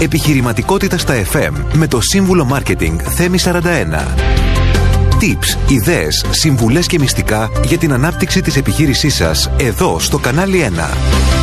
Επιχειρηματικότητα στα FM με το σύμβουλο Marketing Θέμη 41. Tips, ιδέες, συμβουλές και μυστικά για την ανάπτυξη της επιχείρησής σας εδώ στο κανάλι 1.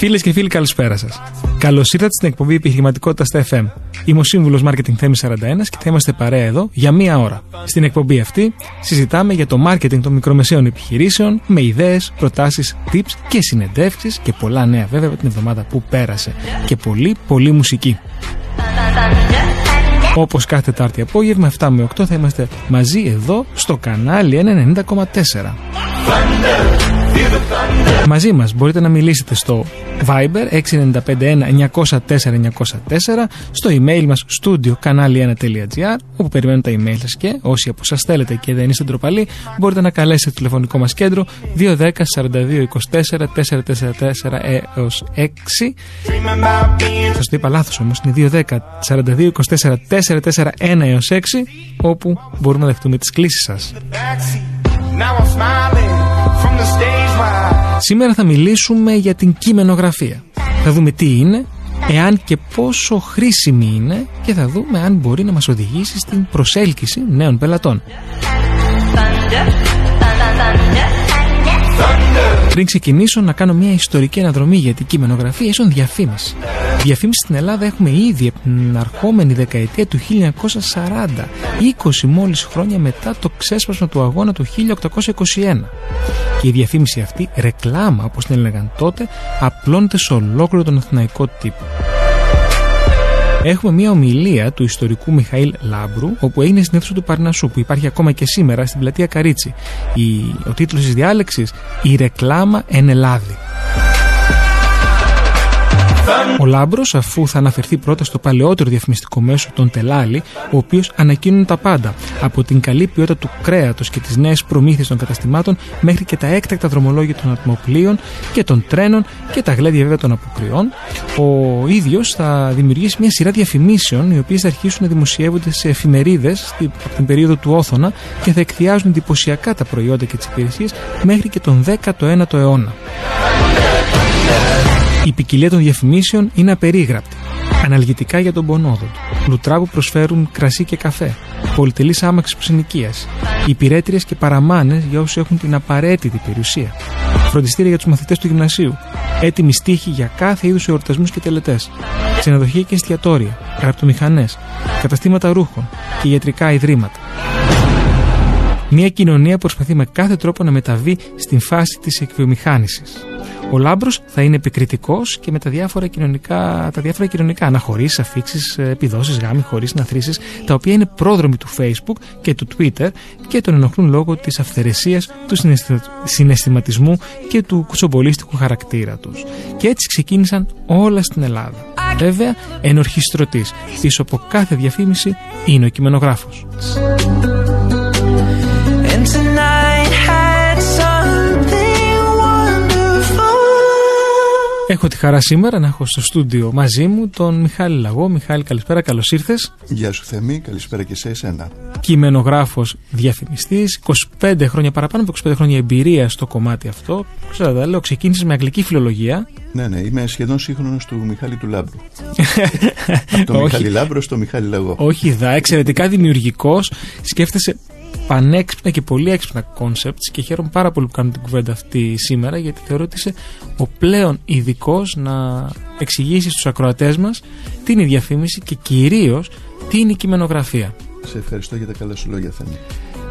Φίλες και φίλοι, καλησπέρα σας. Καλώς ήρθατε στην εκπομπή Επιχειρηματικότητας στα FM. Είμαι ο σύμβουλος Marketing Θέμης 41 και θα είμαστε παρέα εδώ για μία ώρα. Στην εκπομπή αυτή συζητάμε για το marketing των μικρομεσαίων επιχειρήσεων με ιδέες, προτάσεις, tips και συνεντεύξεις και πολλά νέα βέβαια από την εβδομάδα που πέρασε. Και πολύ, πολύ μουσική. Όπως κάθε Τετάρτη απόγευμα, 7 με 8 θα είμαστε μαζί εδώ στο κανάλι 90,4. Μαζί μας μπορείτε να μιλήσετε στο Viber 6951 στο email μας studio κανάλι1.gr όπου περιμένουν τα email σας και όσοι από σας θέλετε και δεν είστε ντροπαλοί μπορείτε να καλέσετε το τηλεφωνικό μας κέντρο 210 42 24 444 έως 6 Dreaming about being Σας το είπα λάθος όμως είναι 210 42 24 441 έως 6 όπου μπορούμε να δεχτούμε τις κλήσεις σας backseat. Now I'm smiling from the stage where Σήμερα θα μιλήσουμε για την κειμενογραφία. Θα δούμε τι είναι, εάν και πόσο χρήσιμη είναι και θα δούμε αν μπορεί να μας οδηγήσει στην προσέλκυση νέων πελατών. Πριν ξεκινήσω να κάνω μια ιστορική αναδρομή για την κειμενογραφία ίσον διαφήμιση. Διαφήμιση στην Ελλάδα έχουμε ήδη από την αρχόμενη δεκαετία του 1940, 20 μόλις χρόνια μετά το ξέσπασμα του αγώνα του 1821. Και η διαφήμιση αυτή, ρεκλάμα όπως την έλεγαν τότε, απλώνεται σε ολόκληρο τον αθηναϊκό τύπο. Έχουμε μια ομιλία του ιστορικού Μιχαήλ Λάμπρου, όπου έγινε στην αίθουσα του Παρνασσού, που υπάρχει ακόμα και σήμερα στην πλατεία Καρίτσι. Η, ο τίτλος της διάλεξης «Η ρεκλάμα εν Ελλάδη». Ο Λάμπρος, αφού θα αναφερθεί πρώτα στο παλαιότερο διαφημιστικό μέσο, τον Τελάλη, ο οποίος ανακοίνουν τα πάντα, από την καλή ποιότητα του κρέατος και τις νέες προμήθειες των καταστημάτων, μέχρι και τα έκτακτα δρομολόγια των ατμοπλοίων και των τρένων και τα γλέντια βέβαια των αποκριών, ο ίδιος θα δημιουργήσει μια σειρά διαφημίσεων, οι οποίες θα αρχίσουν να δημοσιεύονται σε εφημερίδες από την περίοδο του Όθωνα και θα εκθιάζουν εντυπωσιακά τα προϊόντα και τις υπηρεσίες μέχρι και τον 19ο αιώνα. Η ποικιλία των διαφημίσεων είναι απερίγραπτη. Αναλγητικά για τον πονόδο του. Λουτρά που προσφέρουν κρασί και καφέ. Πολυτελεί άμαξι ψηνοικία. Υπηρέτριες και παραμάνες για όσους έχουν την απαραίτητη περιουσία. Φροντιστήρια για τους μαθητές του γυμνασίου. Έτοιμοι στίχοι για κάθε είδους εορτασμούς και τελετές. Ξενοδοχεία και εστιατόρια. Γραπτομηχανέ. Καταστήματα ρούχων και ιατρικά ιδρύματα. Μια κοινωνία προσπαθεί με κάθε τρόπο να μεταβεί στην φάση της εκβιομηχάνησης. Ο Λάμπρος θα είναι επικριτικός και με τα διάφορα κοινωνικά, τα διάφορα κοινωνικά αναχωρήσεις, αφήξεις, επιδόσεις, γάμοι, χωρίς ναθρήσεις, τα οποία είναι πρόδρομοι του Facebook και του Twitter και τον ενοχλούν λόγω της αυθαιρεσίας, του συναισθη- συναισθηματισμού και του κουτσομπολίστικου χαρακτήρα τους. Και έτσι ξεκίνησαν όλα στην Ελλάδα. Βέβαια, ενορχιστρωτής πίσω από κάθε διαφήμιση είναι ο κειμενογράφος. Έχω τη χαρά σήμερα να έχω στο στούντιο μαζί μου τον Μιχάλη Λαγό. Μιχάλη, καλησπέρα, καλώς ήρθες. Γεια σου Θέμη, καλησπέρα και σε εσένα. Κειμενογράφος, διαφημιστής, 25 χρόνια παραπάνω από 25 χρόνια εμπειρία στο κομμάτι αυτό. Ξέρω, τα λέω, ξεκίνησες με αγγλική φιλολογία. Ναι, ναι, είμαι σχεδόν σύγχρονος του Μιχάλη του Λάμπρου. το Όχι. Μιχάλη Λάμπρο στο Μιχάλη Λαγό. Όχι δα, εξαιρετικά δημιουργικός. Σκέφτεσαι πανέξυπνα και πολύ έξυπνα concepts και χαίρομαι πάρα πολύ που κάνουμε την κουβέντα αυτή σήμερα γιατί θεωρώ ότι είσαι ο πλέον ειδικός να εξηγήσεις στους ακροατές μας τι είναι η διαφήμιση και κυρίως τι είναι η κειμενογραφία. Σε ευχαριστώ για τα καλά σου λόγια Θέμη.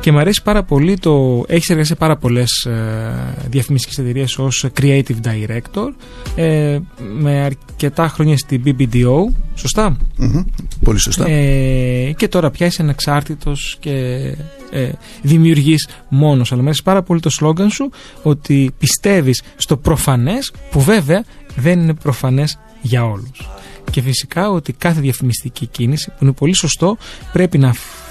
Και μου αρέσει πάρα πολύ το. Έχεις εργαστεί σε πάρα πολλές ε, διαφημιστικές εταιρείες ως creative director. Ε, με αρκετά χρόνια στην BBDO. Σωστά; Μμμ, Πολύ σωστά. Ε, και τώρα πια είσαι ανεξάρτητος και ε, δημιουργείς μόνος. Αλλά μου αρέσει πάρα πολύ το σλόγκαν σου ότι πιστεύεις στο προφανές, που βέβαια δεν είναι προφανές για όλους. Και φυσικά ότι κάθε διαφημιστική κίνηση, που είναι πολύ σωστό, πρέπει να ε, ε,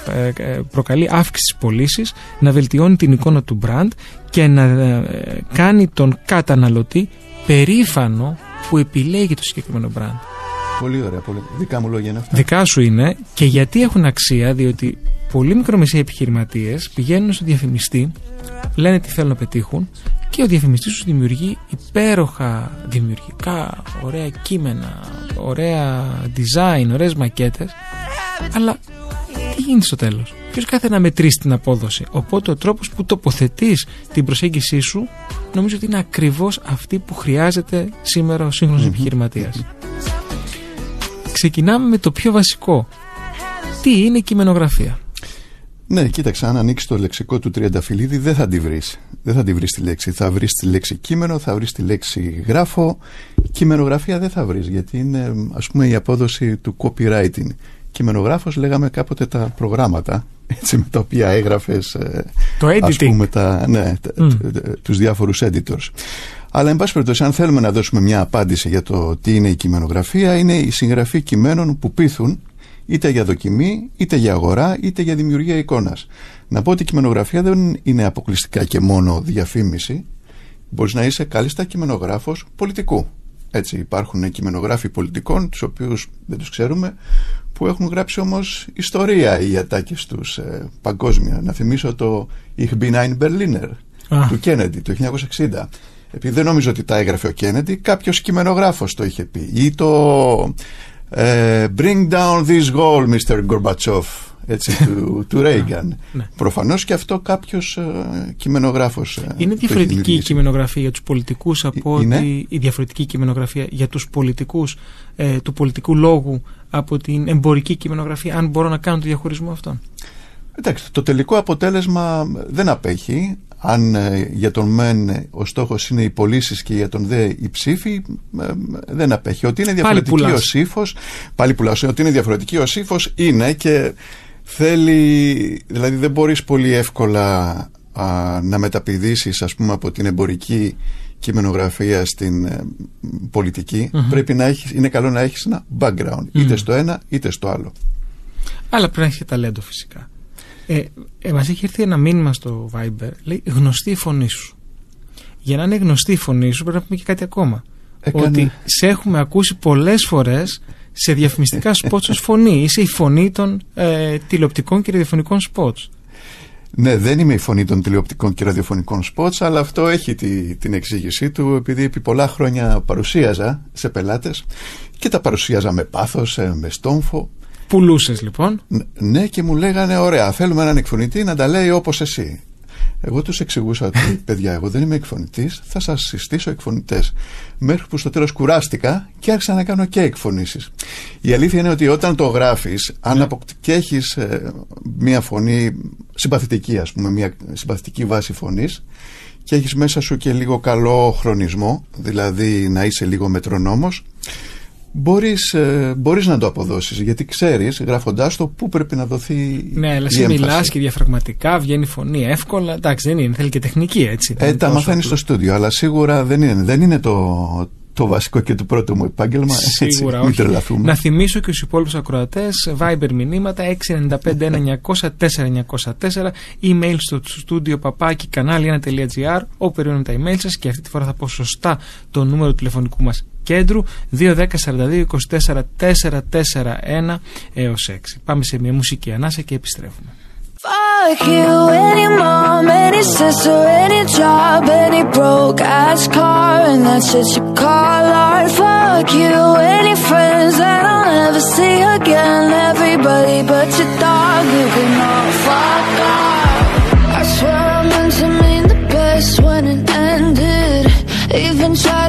προκαλεί αύξηση στις πωλήσει, να βελτιώνει την εικόνα του brand και να ε, κάνει τον καταναλωτή περήφανο που επιλέγει το συγκεκριμένο brand. Πολύ ωραία. Πολύ... Δικά μου λόγια είναι αυτά. Δικά σου είναι και γιατί έχουν αξία, διότι πολλοί μικρομεσαίοι επιχειρηματίες πηγαίνουν στο διαφημιστή, λένε τι θέλουν να πετύχουν και ο διαφημιστής σου δημιουργεί υπέροχα δημιουργικά, ωραία κείμενα, ωραία design, ωραίες μακέτες αλλά τι γίνεται στο τέλος ποιος κάθε να μετρήσει την απόδοση οπότε ο τρόπος που τοποθετείς την προσέγγιση σου νομίζω ότι είναι ακριβώς αυτή που χρειάζεται σήμερα ο σύγχρονος επιχειρηματίας ξεκινάμε με το πιο βασικό τι είναι κειμενογραφία; Ναι, κοίταξε, αν ανοίξεις το λεξικό του Τριανταφυλλίδη δεν θα τη βρεις. Δεν θα τη βρεις τη λέξη. Θα βρεις τη λέξη κείμενο, θα βρεις τη λέξη γράφο. Κειμενογραφία δεν θα βρεις, γιατί είναι ας πούμε η απόδοση του copywriting. Κειμενογράφος λέγαμε κάποτε τα προγράμματα έτσι, με τα οποία έγραφες ε, Το ας editing. πούμε τα, ναι, τα- Μμ. т- т- τους διάφορους editors. Αλλά εν πάση περιπτώσει αν θέλουμε να δώσουμε μια απάντηση για το τι είναι η κειμενογραφία είναι η συγγραφή κειμένων που πείθουν είτε για δοκιμή, είτε για αγορά, είτε για δημιουργία εικόνας. Να πω ότι η κειμενογραφία δεν είναι αποκλειστικά και μόνο διαφήμιση. Μπορείς να είσαι κάλλιστα κειμενογράφος πολιτικού. Έτσι υπάρχουν κειμενογράφοι πολιτικών, τους οποίους δεν τους ξέρουμε, που έχουν γράψει όμως ιστορία οι ατάκες τους ε, παγκόσμια. Να θυμίσω το Ich bin ein Berliner Α. του Κέννεντι το 1960. Επειδή δεν νομίζω ότι τα έγραφε ο Κέννεντι, κάποιος κειμενογράφος το είχε πει. Ή το ε, Bring down this wall, Mr. Gorbachev, έτσι, του, του Reagan. ναι. Προφανώς και αυτό κάποιος ε, κειμενογράφος ε, το Είναι έχει διαφορετική η δημιουργήσει. κειμενογραφία για τους πολιτικούς από Είναι. ότι η διαφορετική κειμενογραφία για τους πολιτικούς ε, του πολιτικού λόγου από την εμπορική κειμενογραφία αν μπορώ να κάνω το διαχωρισμό αυτόν. Εντάξει, το τελικό αποτέλεσμα δεν απέχει. Αν ε, για τον μεν ε, ο στόχος είναι οι πωλήσεις και για τον δε η ψήφη, ε, δεν απέχει. Ότι είναι διαφορετική πουλάς. ο σύφος, πάλι πουλάς, ότι είναι διαφορετική ο σύφος είναι και θέλει, δηλαδή δεν μπορείς πολύ εύκολα α, να μεταπηδήσεις ας πούμε από την εμπορική κειμενογραφία στην ε, πολιτικη Πρέπει να έχεις, είναι καλό να έχεις ένα background, είτε στο ένα είτε στο άλλο. Αλλά πρέπει να έχεις και ταλέντο φυσικά. Ε, ε, μας έχει έρθει ένα μήνυμα στο Viber, λέει γνωστή η φωνή σου. Για να είναι γνωστή η φωνή σου πρέπει να πούμε και κάτι ακόμα. Έκανε- Ότι σε έχουμε ακούσει πολλές φορές σε διαφημιστικά σποτς ως φωνή. Είσαι η φωνή των ε, τηλεοπτικών και ραδιοφωνικών σποτς. Ναι, δεν είμαι η φωνή των τηλεοπτικών και ραδιοφωνικών σποτς, αλλά αυτό έχει τη, την εξήγησή του, επειδή επί πολλά χρόνια παρουσίαζα σε πελάτες και τα παρουσίαζα με πάθος, ε, με στόμφο. Πουλούσες λοιπόν. Ν- Ναι, και μου λέγανε, ωραία, θέλουμε έναν εκφωνητή να τα λέει όπως εσύ. Εγώ τους εξηγούσα ότι, παιδιά, εγώ δεν είμαι εκφωνητής, θα σας συστήσω εκφωνητές. Μέχρι που στο τέλος κουράστηκα και άρχισα να κάνω και εκφωνήσεις. Η αλήθεια είναι ότι όταν το γράφεις, αν αποκτ- και έχεις ε, μια φωνή συμπαθητική, ας πούμε, μια συμπαθητική βάση φωνής, και έχεις μέσα σου και λίγο καλό χρονισμό, δηλαδή να είσαι λίγο μετρονόμος, μπορείς, ε, μπορείς να το αποδώσεις, γιατί ξέρεις, γράφοντάς το, πού πρέπει να δοθεί Ναι, αλλά η εσύ έμφαση. μιλάς και διαφραγματικά, βγαίνει η φωνή εύκολα. Εντάξει, δεν είναι, θέλει και τεχνική έτσι. Ε, Δεν είναι τα τόσο μαθαίνεις απλό. στο στούντιο, αλλά σίγουρα δεν είναι, δεν είναι το, το βασικό και το πρώτο μου επάγγελμα. Σίγουρα έτσι, μην όχι. τρελαθούμε. Να θυμίσω και στους υπόλοιπους ακροατές, Viber μηνύματα 695-1904, email στο στούντιο παπάκι κανάλι1.gr, όπου περιμένουμε τα email σας και αυτή τη φορά θα πω σωστά το νούμερο του τηλεφωνικού μας κέντρου 210-42-24-441 έως 6. Πάμε σε μια μουσική ανάσα και επιστρέφουμε. Fuck you, any mom, any sister, any job, any broke ass car, and that's shit you call art. Fuck you, any friends that I'll never see again. Everybody but your dog, you can all fuck off. I swear I meant to mean the best when it ended. Even tried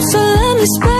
So let me spell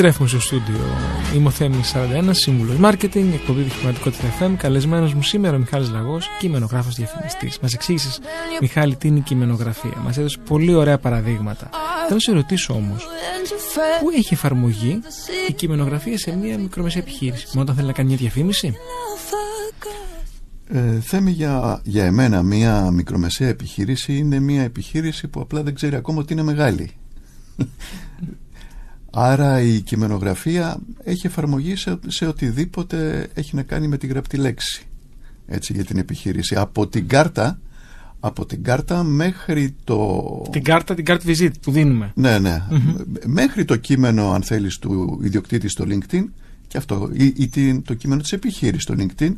Επιστρέφουμε στο στούντιο. Είμαι ο Θέμης 41, σύμβουλος marketing, εκπομπή επιχειρηματικότητα FM. Καλεσμένος μου σήμερα ο Μιχάλης Λαγός, κειμενογράφος διαφημιστή. Μας εξήγησες, Μιχάλη, τι είναι η κειμενογραφία. Μας έδωσε πολύ ωραία παραδείγματα. Θέλω να σε ρωτήσω όμως, πού έχει εφαρμογή η κειμενογραφία σε μια μικρομεσαία επιχείρηση; Μόνο όταν θέλει να κάνει μια διαφήμιση; Ε, Θέμη για, για εμένα μια μικρομεσαία επιχείρηση είναι μια επιχείρηση που απλά δεν ξέρει ακόμα ότι είναι μεγάλη. Άρα η κειμενογραφία έχει εφαρμογή σε, σε οτιδήποτε έχει να κάνει με τη γραπτή λέξη έτσι για την επιχείρηση. Από την κάρτα από την κάρτα μέχρι το... Την κάρτα, την κάρτα visit που δίνουμε. Ναι, ναι. Μέχρι το κείμενο, αν θέλεις, του ιδιοκτήτη στο LinkedIn και αυτό, ή, ή την- το κείμενο της επιχείρησης στο LinkedIn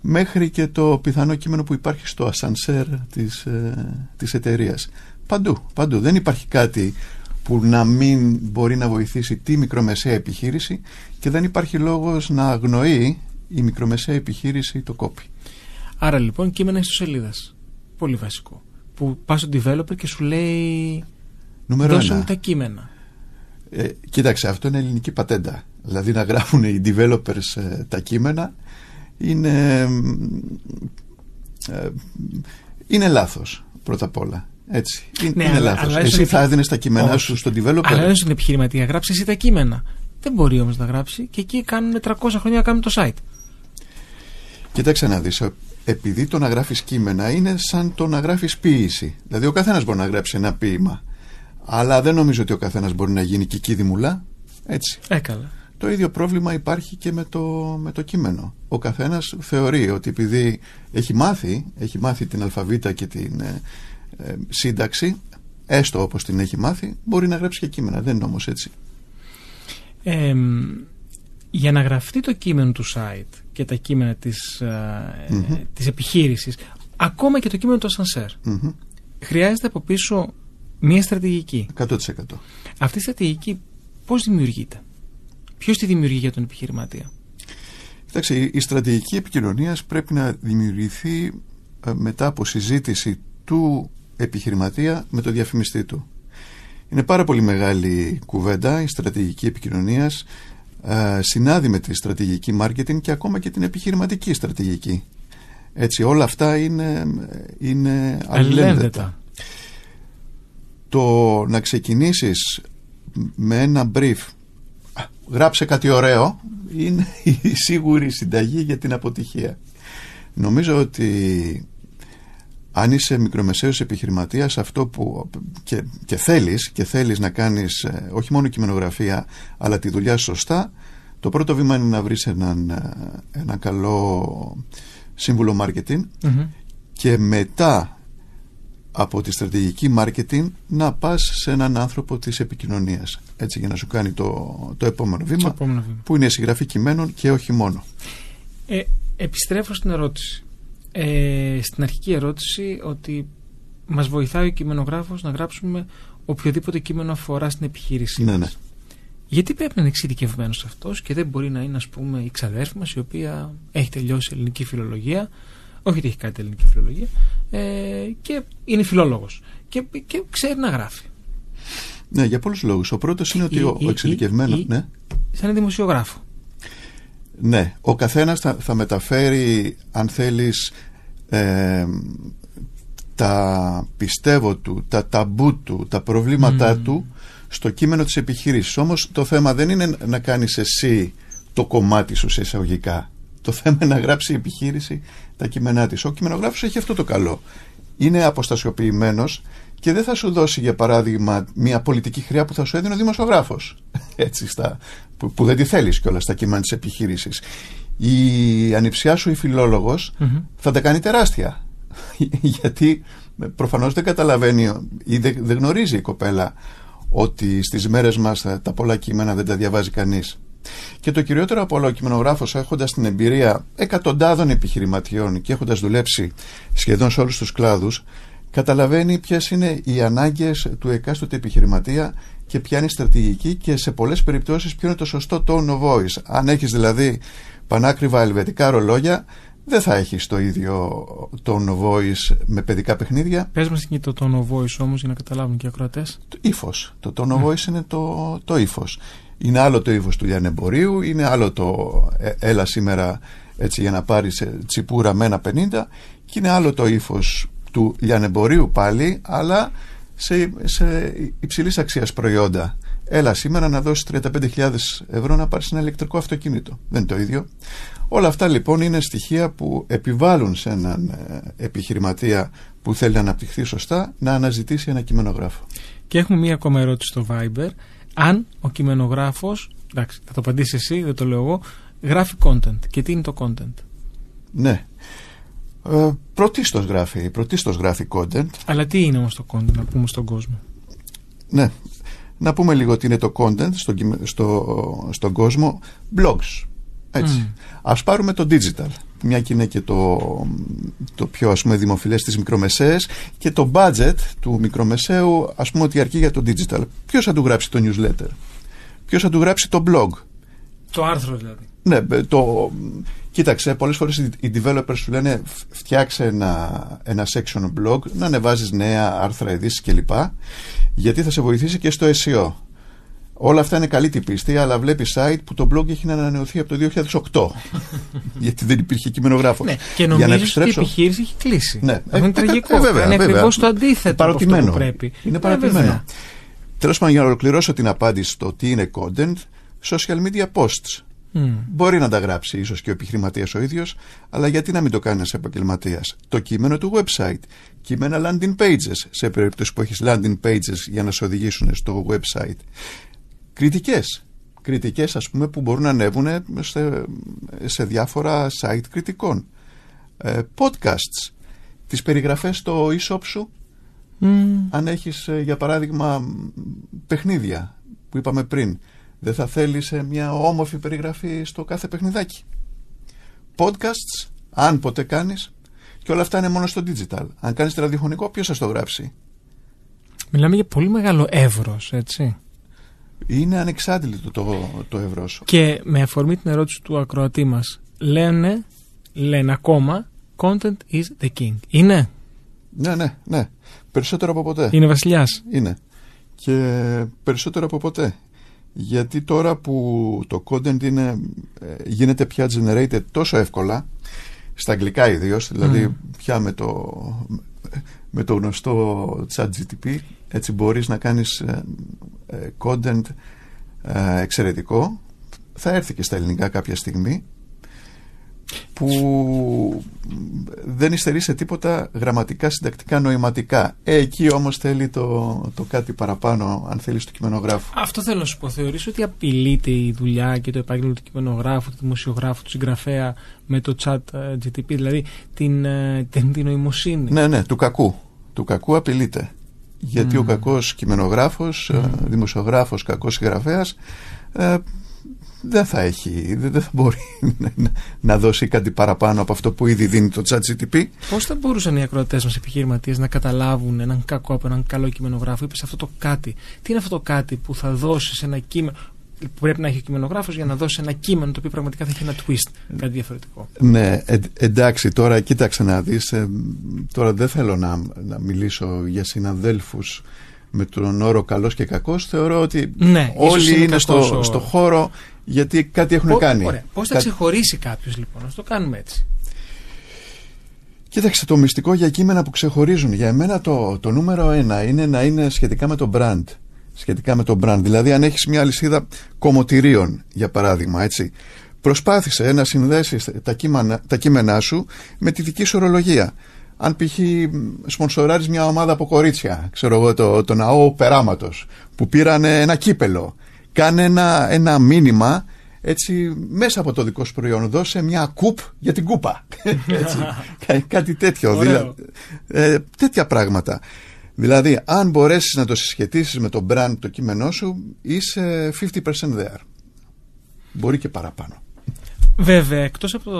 μέχρι και το πιθανό κείμενο που υπάρχει στο ασανσέρ της, ε, της εταιρείας. Παντού, παντού. Δεν υπάρχει κάτι που να μην μπορεί να βοηθήσει τη μικρομεσαία επιχείρηση και δεν υπάρχει λόγος να αγνοεί η μικρομεσαία επιχείρηση το κόπι. Άρα λοιπόν κείμενα ιστοσελίδας. Πολύ βασικό. Που πας στο developer και σου λέει. Νούμερο Δώσε ένα. μου τα κείμενα. Ε, κοίταξε, αυτό είναι ελληνική πατέντα. Δηλαδή να γράφουν οι developers ε, τα κείμενα είναι, ε, είναι λάθος πρώτα απ' όλα. Έτσι. Είναι, Ναι, είναι αλλά- λάθος. αλλά Εσύ στον θα επι- έδινες τα κείμενά Όχι. σου στον developer; Αλλά δεν στον επιχειρηματία, γράψει εσύ τα κείμενα. Δεν μπορεί όμως να γράψει και εκεί κάνουν 300 χρόνια να κάνουν το site. Κοίταξε να δεις, ε, επειδή το να γράφεις κείμενα είναι σαν το να γράφεις ποίηση. Δηλαδή ο καθένας μπορεί να γράψει ένα ποίημα. Αλλά δεν νομίζω ότι ο καθένας μπορεί να γίνει και κίδημουλά. Έτσι. Έκαλα. Το ίδιο πρόβλημα υπάρχει και με το, με το κείμενο. Ο καθένας θεωρεί ότι επειδή έχει μάθει, έχει μάθει την αλφαβήτα και την ε, ε, σύνταξη, έστω όπως την έχει μάθει, μπορεί να γράψει και κείμενα. Δεν είναι όμως έτσι. Ε, για να γραφτεί το κείμενο του site και τα κείμενα της, ε, Μμμ. της επιχείρησης, ακόμα και το κείμενο του ascensor, Μμμ. χρειάζεται από πίσω μια στρατηγική. 100%. Αυτή η στρατηγική πώς δημιουργείται; Ποιος τη δημιουργεί για τον επιχειρηματία; Κοιτάξτε, η- η στρατηγική επικοινωνίας πρέπει να δημιουργηθεί ε, μετά από συζήτηση του επιχειρηματία με το διαφημιστή του. Είναι πάρα πολύ μεγάλη κουβέντα η στρατηγική επικοινωνίας ε, συνάδει με τη στρατηγική marketing και ακόμα και την επιχειρηματική στρατηγική. Έτσι, όλα αυτά είναι, είναι αλληλένδετα. Το να ξεκινήσεις με ένα brief «Α, γράψε κάτι ωραίο είναι η σίγουρη συνταγή για την αποτυχία. Νομίζω ότι αν είσαι μικρομεσαίος επιχειρηματίας αυτό που και, και θέλεις και θέλεις να κάνεις ε, όχι μόνο κειμενογραφία αλλά τη δουλειά σου σωστά το πρώτο βήμα είναι να βρεις έναν, ε, ένα καλό σύμβουλο marketing Μμμ. και μετά από τη στρατηγική marketing να πας σε έναν άνθρωπο της επικοινωνίας έτσι για να σου κάνει το, το επόμενο βήμα Το επόμενο βήμα. που είναι η συγγραφή κειμένων και όχι μόνο. Ε, επιστρέφω στην ερώτηση. Ε, στην αρχική ερώτηση ότι μας βοηθάει ο κειμενογράφος να γράψουμε οποιοδήποτε κείμενο αφορά στην επιχείρησή Ναι, μας. ναι. Γιατί πρέπει να είναι εξειδικευμένος αυτός και δεν μπορεί να είναι, ας πούμε, η ξαδέρφη μας, η οποία έχει τελειώσει ελληνική φιλολογία, όχι ότι έχει κάτι ελληνική φιλολογία, ε, και είναι φιλόλογος. Και, και ξέρει να γράφει. Ναι, για πολλούς λόγους. Ο πρώτος είναι ότι Ή- ο, ή- ο εξειδικευμένος... ή- Ναι, Σαν δημοσιογράφο. Ναι, ο καθένας θα, θα μεταφέρει, αν θέλεις, ε, τα πιστεύω του, τα ταμπού του, τα προβλήματά Μμμ. του στο κείμενο της επιχείρησης. Όμως το θέμα δεν είναι να κάνεις εσύ το κομμάτι σου σε εισαγωγικά. Το θέμα είναι να γράψει η επιχείρηση τα κείμενά της. Ο κειμενογράφος έχει αυτό το καλό. είναι αποστασιοποιημένος και δεν θα σου δώσει για παράδειγμα μια πολιτική χρειά που θα σου έδινε ο δημοσιογράφος. Έτσι, στα, που, που δεν τη θέλεις κιόλας στα κείμενα της επιχείρησης. Η ανιψιά σου η φιλόλογος θα τα κάνει τεράστια. Γιατί προφανώς δεν καταλαβαίνει ή δεν, δεν γνωρίζει η κοπέλα ότι στις μέρες μας τα, τα πολλά κείμενα δεν τα διαβάζει κανείς. Και το κυριότερο από όλα, ο κειμενογράφος, έχοντας την εμπειρία εκατοντάδων επιχειρηματιών και έχοντας δουλέψει σχεδόν σε όλους τους κλάδους, καταλαβαίνει ποιες είναι οι ανάγκες του εκάστοτε επιχειρηματία και ποια είναι η στρατηγική και σε πολλές περιπτώσεις ποιο είναι το σωστό tone of voice. Αν έχεις δηλαδή πανάκριβα ελβετικά ρολόγια, δεν θα έχεις το ίδιο tone of voice με παιδικά παιχνίδια. Πες μας και το tone of voice όμως για να καταλάβουν και οι ακροατές. Το ύφος. Το tone of voice είναι το, το ύφος. Είναι άλλο το ύφος του λιανεμπορίου, είναι άλλο το ε, έλα σήμερα έτσι για να πάρεις τσιπούρα με ένα 50 και είναι άλλο το ύφος του λιανεμπορίου πάλι, αλλά σε, σε υψηλής αξίας προϊόντα. Έλα σήμερα να δώσεις 35.000 ευρώ να πάρεις ένα ηλεκτρικό αυτοκίνητο. Δεν είναι το ίδιο. Όλα αυτά λοιπόν είναι στοιχεία που επιβάλλουν σε έναν ε, επιχειρηματία που θέλει να αναπτυχθεί σωστά να αναζητήσει ένα κειμενογράφο. Και έχουμε μία ακόμα ερώτηση στο Viber. Αν ο κειμενογράφος, εντάξει θα το απαντήσεις εσύ, δεν το λέω εγώ, γράφει content. Και τι είναι το content; Ναι. Ε, πρωτίστως γράφει, πρωτίστως γράφει content. Αλλά τι είναι όμως το content να πούμε στον κόσμο; Ναι. Να πούμε λίγο τι είναι το content στο, κειμε- στο, στον κόσμο. Blogs. Έτσι. Ας πάρουμε το digital. Μια και είναι και το, το πιο ας πούμε δημοφιλές στις μικρομεσαίες και το budget του μικρομεσαίου ας πούμε ότι αρκεί για το digital. Ποιος θα του γράψει το newsletter; Ποιος θα του γράψει το blog; Το άρθρο δηλαδή. Ναι, μπε, το, κοίταξε, πολλές φορές οι οι developers σου λένε «Φ- φτιάξε ένα, ένα section blog, να ανεβάζεις νέα άρθρα, ειδήσεις κλπ. Γιατί θα σε βοηθήσει και στο SEO. Όλα αυτά είναι καλή την πίστη, αλλά βλέπεις site που το blog έχει να ανανεωθεί από το 2008. γιατί δεν υπήρχε κειμενογράφος. Ναι, και νομίζω ότι η επιχείρηση έχει κλείσει. Ναι, Αυτό είναι ε, τραγικό. ε, βέβαια, είναι βέβαια. ακριβώς το αντίθετο από αυτό Παροτημένο. που πρέπει. Είναι Ε, παρατημένο. βέβαια. Τέλος πάντων, για να ολοκληρώσω την απάντηση στο τι είναι content, social media posts. Μμ. Μπορεί να τα γράψει ίσως και ο επιχειρηματίας ο ίδιος, αλλά γιατί να μην το κάνει ένας επαγγελματίας; Το κείμενο του website. Κείμενα landing pages, σε περίπτωση που έχεις landing pages για να σε οδηγήσουν στο website. Κριτικές. Κριτικές, ας πούμε, που μπορούν να ανέβουν σε, σε διάφορα site κριτικών. Ε, podcasts. Τις περιγραφές στο e-shop σου. Μμ. Αν έχεις ε, για παράδειγμα μ, παιχνίδια που είπαμε πριν δεν θα θέλεις ε, μια όμορφη περιγραφή στο κάθε παιχνιδάκι podcasts αν ποτέ κάνεις και όλα αυτά είναι μόνο στο digital αν κάνεις ραδιοφωνικό ποιος θα το γράψει; Μιλάμε για πολύ μεγάλο εύρος, έτσι. είναι ανεξάντλητο το, το ευρώ σου Και με αφορμή την ερώτηση του ακροατή μας, λένε, λένε ακόμα, content is the king. Είναι, ναι ναι ναι περισσότερο από ποτέ είναι βασιλιάς. Είναι. Και περισσότερο από ποτέ. Γιατί τώρα που το content είναι, ε, γίνεται πια generated τόσο εύκολα, στα αγγλικά ιδίως, δηλαδή Μμμ. πια με το, με το γνωστό chat GTP, έτσι μπορείς να κάνεις ε, ε, content ε, εξαιρετικό. Θα έρθει και στα ελληνικά κάποια στιγμή που δεν υστερεί σε τίποτα γραμματικά, συντακτικά, νοηματικά. Ε, εκεί όμως θέλει το, το κάτι παραπάνω, αν θέλεις, του κειμενογράφου. Αυτό θέλω να σου πω. Θεωρείς ότι απειλείται η δουλειά και το επάγγελμα του κειμενογράφου, του δημοσιογράφου, του συγγραφέα με το chat ε, GTP, δηλαδή την ε, τεχνητή νοημοσύνη; Ναι, ναι, του κακού. Του κακού απειλείται. Γιατί ο κακός κειμενογράφος, ε, δημοσιογράφος, κακός συγγραφέας, ε, δεν θα έχει, δεν, δεν θα μπορεί να, να δώσει κάτι παραπάνω από αυτό που ήδη δίνει το chat GTP. Πώς θα μπορούσαν οι ακροατές μας, επιχειρηματίες, να καταλάβουν έναν κακό από έναν καλό κειμενογράφο; Είπες αυτό το κάτι. Τι είναι αυτό το κάτι που θα δώσει σε ένα κείμενο. που πρέπει να έχει ο κειμενογράφος για να δώσει ένα κείμενο το οποίο πραγματικά θα έχει ένα twist. Κάτι διαφορετικό; Ναι, ε, εντάξει, τώρα κοίταξε να δεις, ε, τώρα δεν θέλω να, να μιλήσω για συναδέλφους με τον όρο καλός και κακός, θεωρώ ότι Ναι, ίσως όλοι είναι είναι, κακός στο, ο- στο χώρο γιατί κάτι έχουν Πώς- κάνει. Ωραία. Πώς θα Κάτι- ξεχωρίσει κάποιος λοιπόν, να το κάνουμε έτσι; Κοίταξε, το μυστικό για κείμενα που ξεχωρίζουν. Για εμένα το, το νούμερο ένα είναι να είναι σχετικά με το brand. Σχετικά με το brand. Δηλαδή, αν έχεις μια αλυσίδα κομμωτηρίων, για παράδειγμα, έτσι, προσπάθησε να συνδέσεις τα κείμενα, τα κείμενά σου με τη δική σου ορολογία. αν π.χ. σπονσοράρεις μια ομάδα από κορίτσια, ξέρω εγώ, το, το ναό περάματος, που πήραν ένα κύπελο, κάνε ένα, ένα μήνυμα έτσι μέσα από το δικό σου προϊόν. Δώσε μια κουπ για την κούπα. Έτσι, κά- κάτι τέτοιο. Ωραίο. δηλα- ε, τέτοια πράγματα. Δηλαδή αν μπορέσεις να το συσχετίσεις με το brand το κείμενό σου είσαι 50% there. Μπορεί και παραπάνω. Βέβαια, εκτός από το,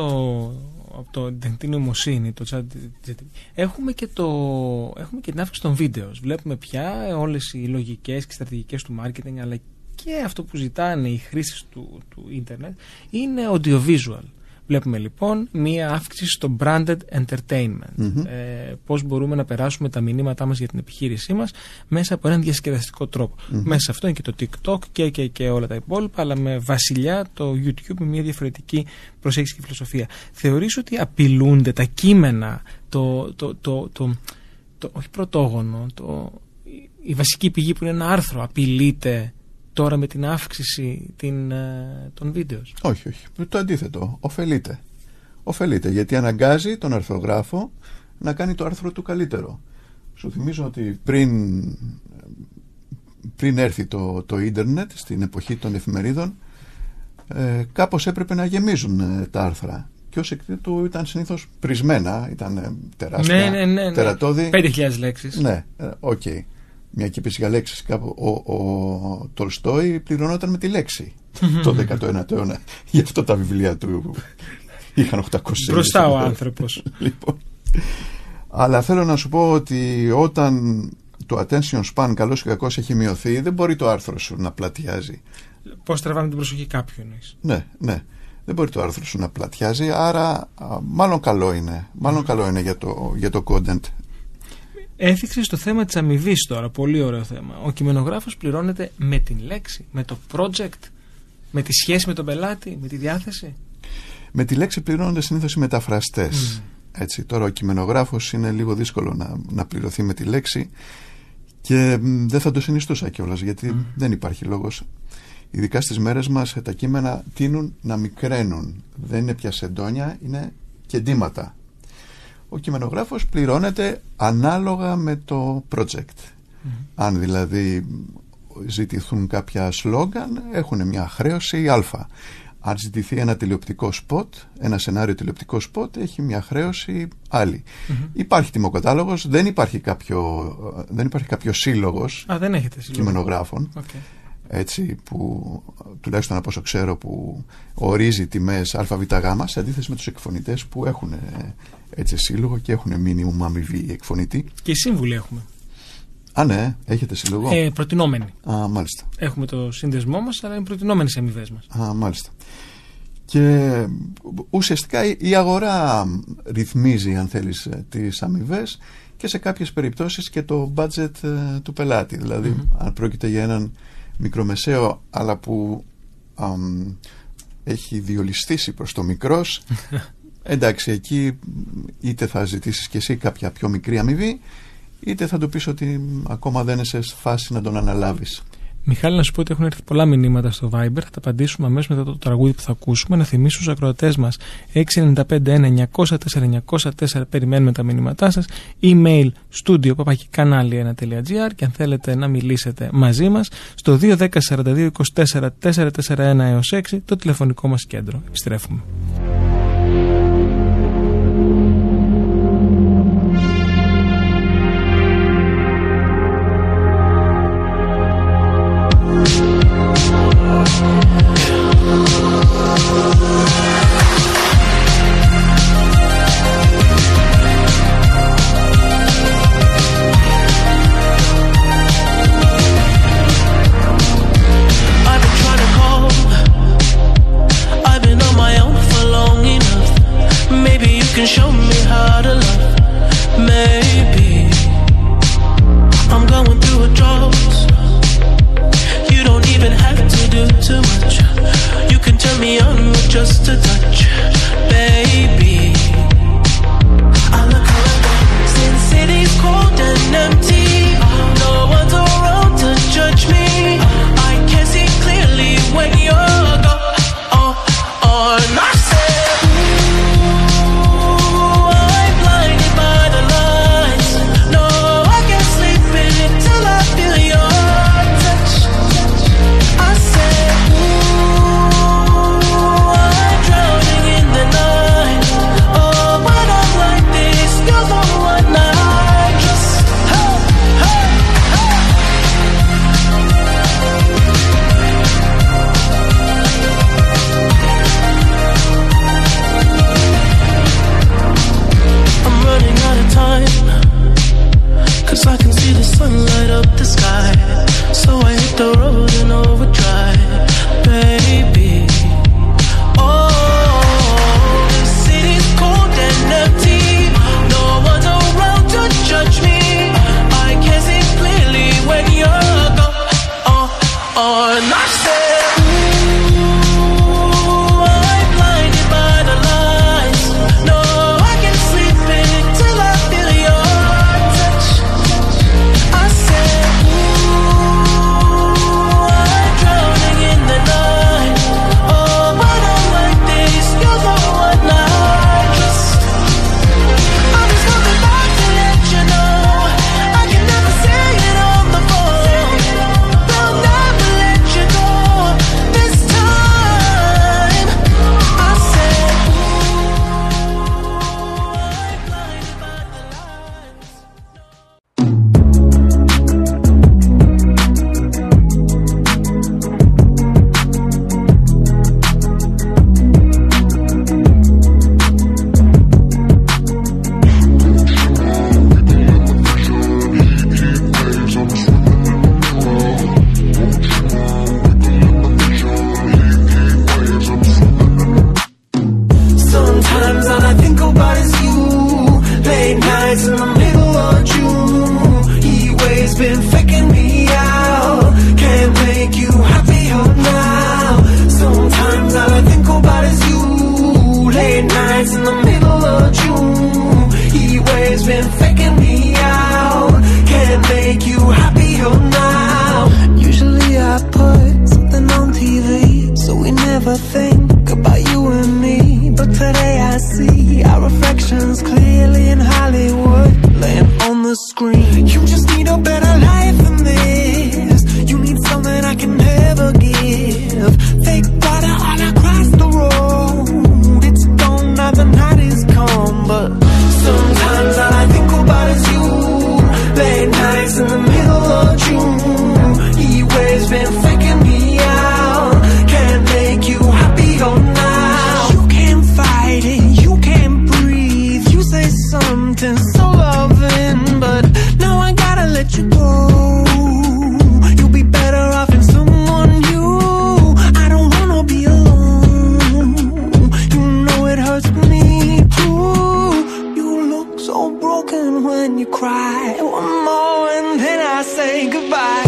από το την τεχνητή νοημοσύνη, το chat GPT, έχουμε και, το, έχουμε και την αύξηση των βίντεος. Βλέπουμε πια όλες οι λογικές και στρατηγικές του marketing, αλλά και αυτό που ζητάνε οι χρήστες του, του ίντερνετ είναι audiovisual. Βλέπουμε λοιπόν μία αύξηση στο branded entertainment. Ε, πώς μπορούμε να περάσουμε τα μηνύματά μας για την επιχείρησή μας μέσα από έναν διασκεδαστικό τρόπο. Μέσα σε αυτό είναι και το TikTok και, και, και όλα τα υπόλοιπα, αλλά με βασιλιά το YouTube με μια διαφορετική προσέγγιση και φιλοσοφία. Θεωρείς ότι απειλούνται τα κείμενα, το, το, το, το, το, όχι πρωτόγονο, το, η βασική πηγή που είναι ένα άρθρο απειλείται τώρα με την αύξηση την, ε, των βίντεο. όχι όχι το αντίθετο ωφελείται ωφελείται γιατί αναγκάζει τον αρθρογράφο να κάνει το άρθρο του καλύτερο σου θυμίζω ότι πριν πριν έρθει το, το ίντερνετ στην εποχή των εφημερίδων ε, κάπως έπρεπε να γεμίζουν ε, τα άρθρα και ως εκ τούτου ήταν συνήθως πρησμένα ήταν ε, τεράστια Ναι, ναι, ναι. ναι. τερατώδη 5.000 λέξεις. ναι, ε, οκ μια και είπες για λέξεις κάπου ο, ο Τολστόι πληρωνόταν με τη λέξη το 19ο αιώνα γι' αυτό τα βιβλία του είχαν 800 Μπροστά ο σελίδες. άνθρωπος. λοιπόν. Αλλά θέλω να σου πω ότι όταν το attention span καλώς και κακώς έχει μειωθεί δεν μπορεί το άρθρο σου να πλατιάζει. Πώς τραβάμε την προσοχή κάποιου εννοείς. Ναι, ναι. Δεν μπορεί το άρθρο σου να πλατιάζει, άρα α, μάλλον καλό είναι. Μάλλον καλό είναι για το, για το content. Έθιξε στο θέμα της αμοιβή τώρα, πολύ ωραίο θέμα. Ο κειμενογράφος πληρώνεται με την λέξη, με το project, με τη σχέση με τον πελάτη, με τη διάθεση. Με τη λέξη πληρώνονται συνήθως οι μεταφραστές. Έτσι, τώρα ο κειμενογράφος είναι λίγο δύσκολο να, να πληρωθεί με τη λέξη και μ, δεν θα το συνιστούσα κιόλας γιατί δεν υπάρχει λόγος. Ειδικά στις μέρες μας ε, τα κείμενα τείνουν να μικραίνουν. Δεν είναι πια σεντόνια, είναι κεντήματα. Ο κειμενογράφος πληρώνεται ανάλογα με το project. Αν δηλαδή ζητηθούν κάποια σλόγκαν έχουν μια χρέωση α. Αν ζητηθεί ένα τηλεοπτικό σποτ, ένα σενάριο τηλεοπτικό σποτ, έχει μια χρέωση άλλη. Υπάρχει τιμοκατάλογος, δεν υπάρχει κάποιο, δεν υπάρχει κάποιο σύλλογος Α, δεν έχετε συλλογικό. κειμενογράφων Οκ. έτσι, που τουλάχιστον από όσο ξέρω που ορίζει τιμές ΑΒΓ σε αντίθεση με τους εκφωνητές που έχουν ε, έτσι σύλλογο και έχουν μήνυμου αμοιβή εκφωνητή. Και σύμβουλοι έχουμε. Α, ναι, έχετε σύλλογο; Ε, προτινόμενοι. Α, μάλιστα. Έχουμε το σύνδεσμό μας, αλλά είναι προτινόμενοι οι αμοιβές μας. Α, μάλιστα. Και ουσιαστικά η- η αγορά ρυθμίζει, αν θέλεις, ε, τις αμοιβές και σε κάποιες περιπτώσεις και το budget ε, του πελάτη. Δηλαδή, αν πρόκειται για έναν μικρομεσαίο, αλλά που αμ, έχει διολυστήσει προς το μικρός, εντάξει, εκεί είτε θα ζητήσεις και εσύ κάποια πιο μικρή αμοιβή, είτε θα του πεις ότι ακόμα δεν είσαι σε φάση να τον αναλάβεις. Μιχάλη, να σου πω ότι έχουν έρθει πολλά μηνύματα στο Viber. Θα τα απαντήσουμε αμέσως μετά το τραγούδι που θα ακούσουμε. Να θυμίσω στους ακροατές μας 695-1904-904. Περιμένουμε τα μηνύματά σας. Email studio papakikanalia1.gr και αν θέλετε να μιλήσετε μαζί μας στο 210-42-24-441 έως 6 το τηλεφωνικό μας κέντρο. Επιστρέφουμε. Say goodbye.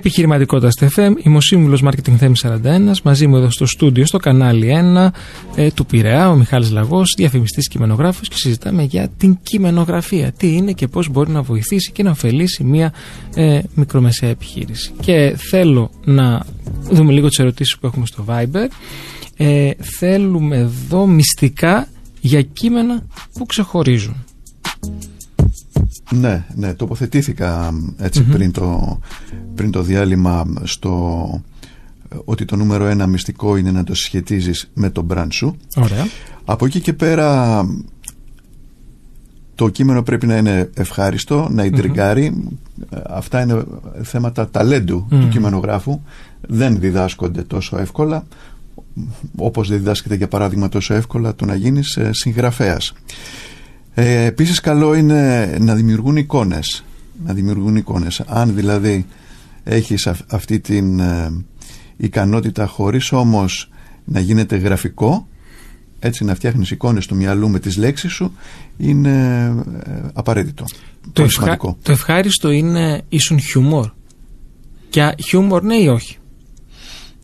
Επιχειρηματικότητα στο FM, είμαι ο σύμβουλος Marketing Theme 41, μαζί μου εδώ στο στούντιο, στο κανάλι 1 ε, του Πειραιά, ο Μιχάλης Λαγός, διαφημιστής κειμενογράφος και συζητάμε για την κειμενογραφία. Τι είναι και πώς μπορεί να βοηθήσει και να ωφελήσει μια ε, μικρομεσαία επιχείρηση. Και θέλω να δούμε λίγο τις ερωτήσεις που έχουμε στο Viber. Ε, θέλουμε εδώ μυστικά για κείμενα που ξεχωρίζουν. Ναι, ναι, τοποθετήθηκα έτσι πριν, το, πριν το διάλειμμα στο ε, ότι το νούμερο ένα μυστικό είναι να το συσχετίζεις με το brand σου. Ωραία. Από εκεί και πέρα το κείμενο πρέπει να είναι ευχάριστο, να ιντριγκάρει. Ε, Αυτά είναι θέματα ταλέντου του κειμενογράφου. Δεν διδάσκονται τόσο εύκολα όπως δεν διδάσκεται για παράδειγμα τόσο εύκολα το να γίνεις ε, συγγραφέας. Ε, επίσης καλό είναι να δημιουργούν εικόνες. Να δημιουργούν εικόνες. Αν δηλαδή έχεις αυ- αυτή την ε, ικανότητα χωρίς όμως να γίνεται γραφικό, έτσι να φτιάχνεις εικόνες του μυαλού με τις λέξεις σου, είναι ε, απαραίτητο. Το, Πολύ ευχα... σημαντικό. το ευχάριστο είναι ίσον χιούμορ. Και χιούμορ ναι ή όχι;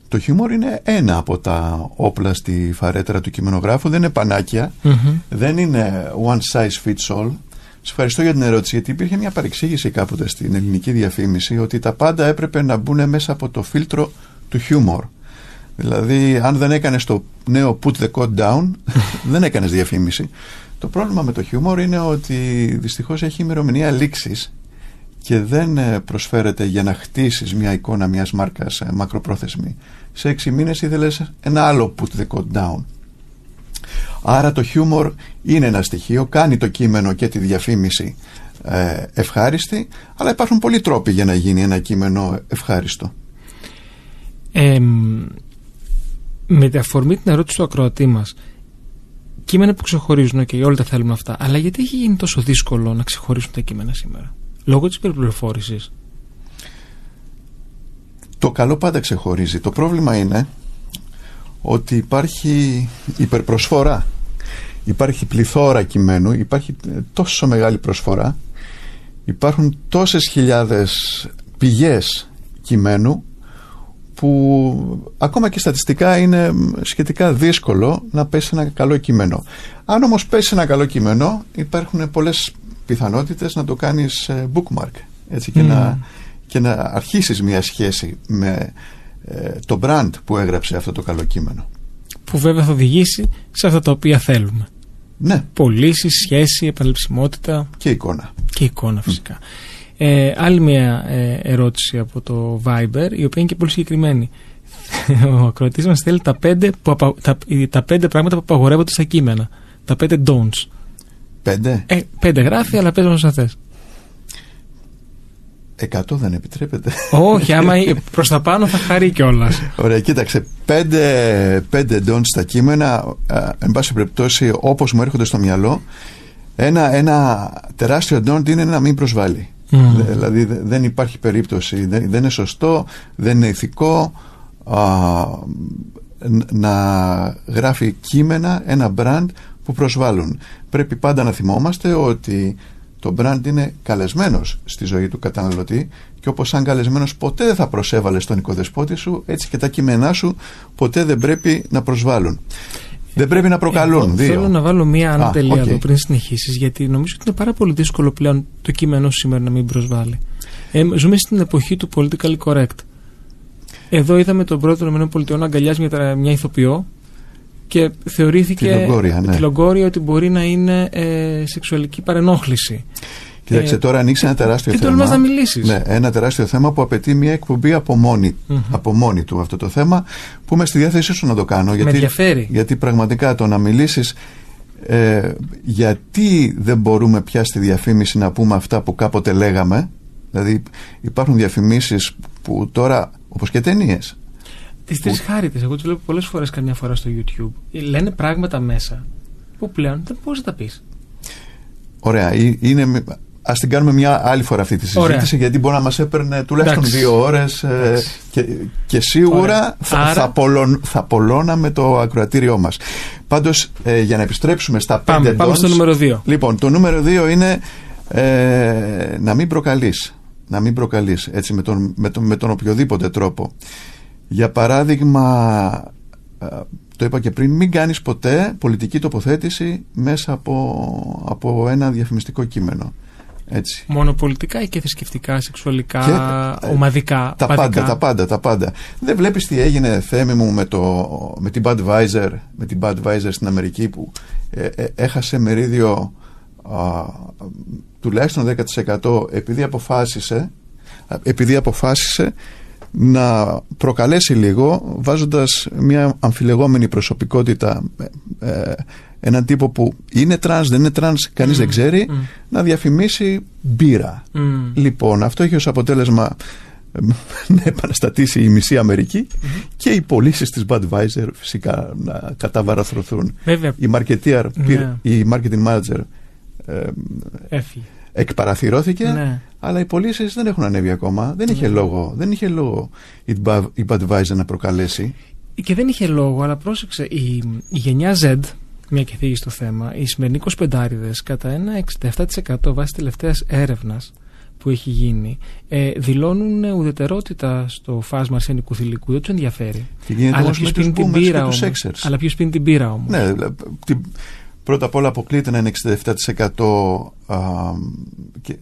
Το χιούμορ είναι ένα από τα όπλα στη φαρέτρα του κειμενογράφου. Δεν είναι πανάκια. Δεν είναι one size fits all. Σας ευχαριστώ για την ερώτηση, γιατί υπήρχε μια παρεξήγηση κάποτε στην ελληνική διαφήμιση ότι τα πάντα έπρεπε να μπουν μέσα από το φίλτρο του χιούμορ. Δηλαδή, αν δεν έκανες το νέο put the code down, δεν έκανες διαφήμιση. Το πρόβλημα με το χιούμορ είναι ότι δυστυχώς έχει ημερομηνία λήξης και δεν ε, προσφέρεται για να χτίσεις μια εικόνα μιας μάρκας ε, μακροπρόθεσμη. Σε έξι μήνες ήθελες ένα άλλο put the code down. Άρα το χιούμορ είναι ένα στοιχείο, κάνει το κείμενο και τη διαφήμιση ε, ευχάριστη, αλλά υπάρχουν πολλοί τρόποι για να γίνει ένα κείμενο ευχάριστο. Ε, με τη αφορμή την ερώτηση του ακροατή μας, κείμενα που ξεχωρίζουν, και όλοι τα θέλουμε αυτά, αλλά γιατί έχει γίνει τόσο δύσκολο να ξεχωρίσουν τα κείμενα σήμερα, Λόγω της υπερπληροφόρησης. Το καλό πάντα ξεχωρίζει. Το πρόβλημα είναι ότι υπάρχει υπερπροσφορά. Υπάρχει πληθώρα κειμένου, υπάρχει ε, τόσο μεγάλη προσφορά, υπάρχουν τόσες χιλιάδες πηγές κειμένου που ακόμα και στατιστικά είναι σχετικά δύσκολο να πέσει ένα καλό κείμενο. Αν όμως πέσει ένα καλό κείμενο υπάρχουν πολλές πιθανότητες να το κάνεις ε, bookmark έτσι, και, να, και να αρχίσεις μια σχέση με ε, το brand που έγραψε αυτό το καλό κείμενο. Που βέβαια θα οδηγήσει σε αυτά τα οποία θέλουμε. Ναι, Πωλήσει, σχέση, επαληψιμότητα και εικόνα. και εικόνα φυσικά. Ε, άλλη μια ε, ερώτηση από το Viber, η οποία είναι και πολύ συγκεκριμένη. Ο ακροατής μας θέλει τα πέντε, που απα- τα, τα πέντε πράγματα που απαγορεύονται στα κείμενα. Τα πέντε don'ts. Πέντε; Ε, πέντε γράφει, αλλά πες μας όσα θες. Εκατό δεν επιτρέπεται. Όχι, άμα προς τα πάνω θα χαρεί κιόλας. Ωραία, κοίταξε. Πέντε, πέντε don'ts στα κείμενα, α, εν πάση περιπτώσει, όπως μου έρχονται στο μυαλό, ένα, ένα τεράστιο don't είναι να μην προσβάλλει. Μμμ. Δε- Δηλαδή δε- δεν υπάρχει περίπτωση, δεν, δεν είναι σωστό, δεν είναι ηθικό α, ν- να γράφει κείμενα ένα brand που προσβάλλουν. Πρέπει πάντα να θυμόμαστε ότι το brand είναι καλεσμένος στη ζωή του καταναλωτή και όπως σαν καλεσμένος ποτέ δεν θα προσέβαλε στον οικοδεσπότη σου, έτσι και τα κείμενά σου ποτέ δεν πρέπει να προσβάλλουν. Δεν πρέπει να προκαλούν. Εγώ δύο. Θέλω να βάλω μία Α, ανατελεία οκ. εδώ πριν συνεχίσεις, γιατί νομίζω ότι είναι πάρα πολύ δύσκολο πλέον το κείμενο σου σήμερα να μην προσβάλλει. Ε, ζούμε στην εποχή του political correct. Εδώ είδαμε τον πρόεδρο των ΗΠΑ να αγκαλιάζει μια, τρα- μια ηθοποιό και θεωρήθηκε Τη Λονγκόρια, ναι. τη Λονγκόρια ότι μπορεί να είναι ε, σεξουαλική παρενόχληση. Κοίταξε, Ε, τώρα ανοίξει ένα τεράστιο τι θέμα. τολμάς να μιλήσεις. Ναι, ένα τεράστιο θέμα που απαιτεί μια εκπομπή από μόνη, Μμμ. από μόνη του αυτό το θέμα που είμαι στη διάθεσή σου να το κάνω. Γιατί, ενδιαφέρει. Γιατί πραγματικά το να μιλήσεις. Ε, γιατί δεν μπορούμε πια στη διαφήμιση να πούμε αυτά που κάποτε λέγαμε; Δηλαδή υπάρχουν διαφημίσεις που τώρα, όπως και ταινίες. Τις τρεις χάρητε, εγώ τις βλέπω πολλές φορές καμιά φορά στο YouTube. Λένε πράγματα μέσα που πλέον δεν μπορείς να τα πεις. Ωραία, ε- είναι, ας την κάνουμε μια άλλη φορά αυτή τη συζήτηση Ωραία. γιατί μπορεί να μας έπαιρνε τουλάχιστον Εντάξει. δύο ώρες ε, και, και σίγουρα Ωραία. θα, Άρα- θα, πολλων- θα πολλώναμε το ακροατήριό μας. Πάντως ε, για να επιστρέψουμε στα Πάμε, πέντε πάμε don'ts, στο νούμερο 2. Λοιπόν, το νούμερο δύο είναι ε, να μην προκαλείς. Να μην προκαλείς έτσι με τον, με, τον, με τον οποιοδήποτε τρόπο. Για παράδειγμα, ε, το είπα και πριν, μην κάνεις ποτέ πολιτική τοποθέτηση μέσα από, από ένα διαφημιστικό κείμενο. Έτσι. Μονοπολιτικά ή και θρησκευτικά, σεξουαλικά, Και, ε, ομαδικά, Τα παδικά. πάντα, τα πάντα, τα πάντα. Δεν βλέπεις τι έγινε θέμη μου με, το, με την Budweiser, με την Budweiser στην Αμερική που ε, ε, έχασε μερίδιο α, τουλάχιστον 10% επειδή αποφάσισε, α, επειδή αποφάσισε να προκαλέσει λίγο βάζοντας μια αμφιλεγόμενη προσωπικότητα ε, ε, έναν τύπο που είναι τρανς, δεν είναι τρανς, κανείς δεν ξέρει μμ. να διαφημίσει μπύρα. Μμ. Λοιπόν, αυτό έχει ως αποτέλεσμα ε, να επαναστατήσει η μισή Αμερική και οι πωλήσεις της Budweiser φυσικά να καταβαραθρωθούν. Βέβαια, Η marketeer, πήρε- Ναι. η marketing manager ε, έφυγε. Εκπαραθυρώθηκε Ναι. αλλά οι πωλήσεις δεν έχουν ανέβει ακόμα. Δεν είχε λόγο, δεν είχε λόγο η, Bud- η Budweiser να προκαλέσει. Και δεν είχε λόγο, αλλά πρόσεξε, η, η γενιά Z, μια και θίγει στο θέμα, οι σημερινοί 25 κατά ένα 67% βάσει τελευταίας έρευνας που έχει γίνει, ε, δηλώνουν ουδετερότητα στο φάσμα αρσενικού θηλυκού. Δεν τους ενδιαφέρει. Και γίνεται Αλλά όμως ποιος με τους πίνει την boomers πύρα και τους όμως; Xers. Αλλά ποιος πίνει την πύρα όμως; Ναι, δηλαδή, τι- πρώτα απ' όλα αποκλείεται να είναι 67% α, και,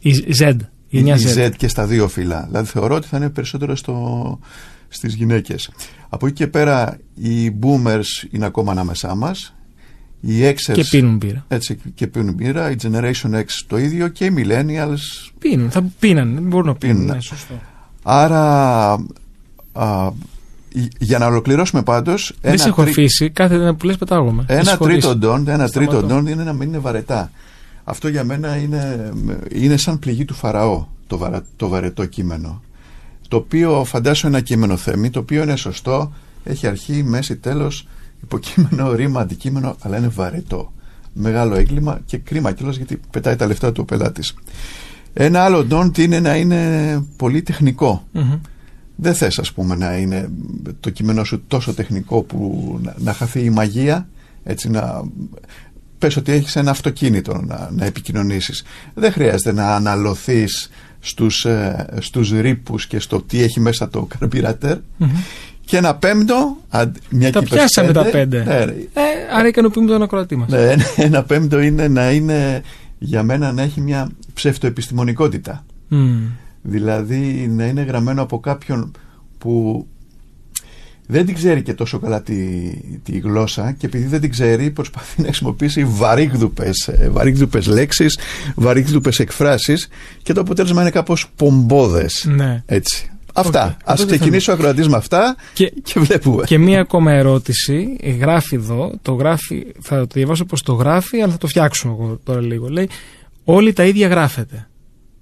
Η Z. Η γενιά η Z. Z και στα δύο φύλλα. Δηλαδή θεωρώ ότι θα είναι περισσότερο στο, στις γυναίκες. Από εκεί και πέρα οι boomers είναι ακόμα ανάμεσά μας. Οι Xers Και πίνουν πύρα. έτσι, και πίνουν μπύρα. Η Generation X το ίδιο και οι Millennials. Πίνουν, θα πίναν, δεν μπορούν να πίνουν. Πίνουν. Ναι, σωστό. Άρα α, η- για να ολοκληρώσουμε πάντως δεν σε έχω τρί- αφήσει, κάθε ένα που λες πετάγομαι. Με ένα συγχωρείς. τρίτο ντόν, ένα τρίτο Σταματώ. ντόν είναι να μην είναι βαρετά. Αυτό για μένα είναι, είναι σαν πληγή του Φαραώ το, βαρα, το βαρετό κείμενο. Το οποίο φαντάσου ένα κείμενο θέμη, το οποίο είναι σωστό, έχει αρχή, μέση, τέλος, υποκείμενο, ρήμα, αντικείμενο, αλλά είναι βαρετό. Μεγάλο έγκλημα και κρίμα κιόλας γιατί πετάει τα λεφτά του ο πελάτης. Ένα άλλο ντόν είναι να είναι πολύ τεχνικό. Μμμ. Δεν θες ας πούμε να είναι το κείμενό σου τόσο τεχνικό που να, να χαθεί η μαγεία έτσι να πες ότι έχεις ένα αυτοκίνητο να, να επικοινωνήσεις δεν χρειάζεται να αναλωθείς στους, ε, στους ρήπους και στο τι έχει μέσα το καρμπυρατέρ Μμμ. και ένα πέμπτο αντ- μια Τα και είπες πιάσαμε τα πέντε. ναι, Ε, άρα ικανοποιούμε τον ακροατή μας. ναι, ένα, ένα πέμπτο είναι να είναι για μένα να έχει μια ψευτοεπιστημονικότητα Μμ. Δηλαδή να είναι γραμμένο από κάποιον που δεν την ξέρει και τόσο καλά τη, τη γλώσσα και επειδή δεν την ξέρει προσπαθεί να χρησιμοποιήσει βαρύγδουπες, ε, βαρύγδουπες λέξεις, βαρύγδουπες εκφράσεις και το αποτέλεσμα είναι κάπως πομπώδες. Ναι. Έτσι. Αυτά. Οκ. Ας Οπότε θα- ξεκινήσει ο ακροατής με αυτά Και- και, βλέπουμε. Και μία ακόμα ερώτηση, ε, γράφει εδώ, το γράφει, θα το διαβάσω πως το γράφει, αλλά θα το φτιάξω εγώ τώρα λίγο. Λέει, όλοι τα ίδια γράφετε.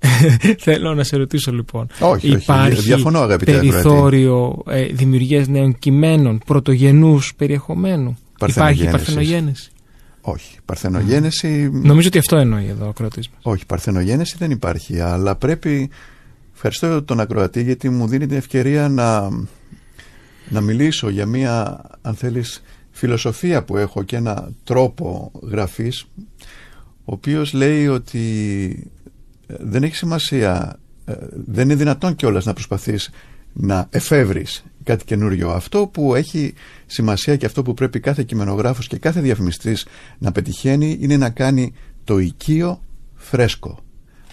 Θέλω να σε ρωτήσω λοιπόν. Όχι, όχι, Υπάρχει διαφωνώ, αγαπητέ περιθώριο ε, δημιουργίας νέων κειμένων, πρωτογενούς περιεχομένου; Υπάρχει Παρθενογέννησης. παρθενογέννηση. Όχι. Παρθενογένεση. Νομίζω ότι αυτό εννοεί εδώ ο ακροατής μας. Όχι, παρθενογένεση δεν υπάρχει, αλλά πρέπει. Ευχαριστώ τον ακροατή γιατί μου δίνει την ευκαιρία να, να μιλήσω για μία, αν θέλεις, φιλοσοφία που έχω και ένα τρόπο γραφής, ο οποίος λέει ότι ε, δεν έχει σημασία, ε, δεν είναι δυνατόν κιόλας να προσπαθείς να εφεύρεις κάτι καινούριο. Αυτό που έχει σημασία και αυτό που πρέπει κάθε κειμενογράφος και κάθε διαφημιστής να πετυχαίνει είναι να κάνει το οικείο φρέσκο.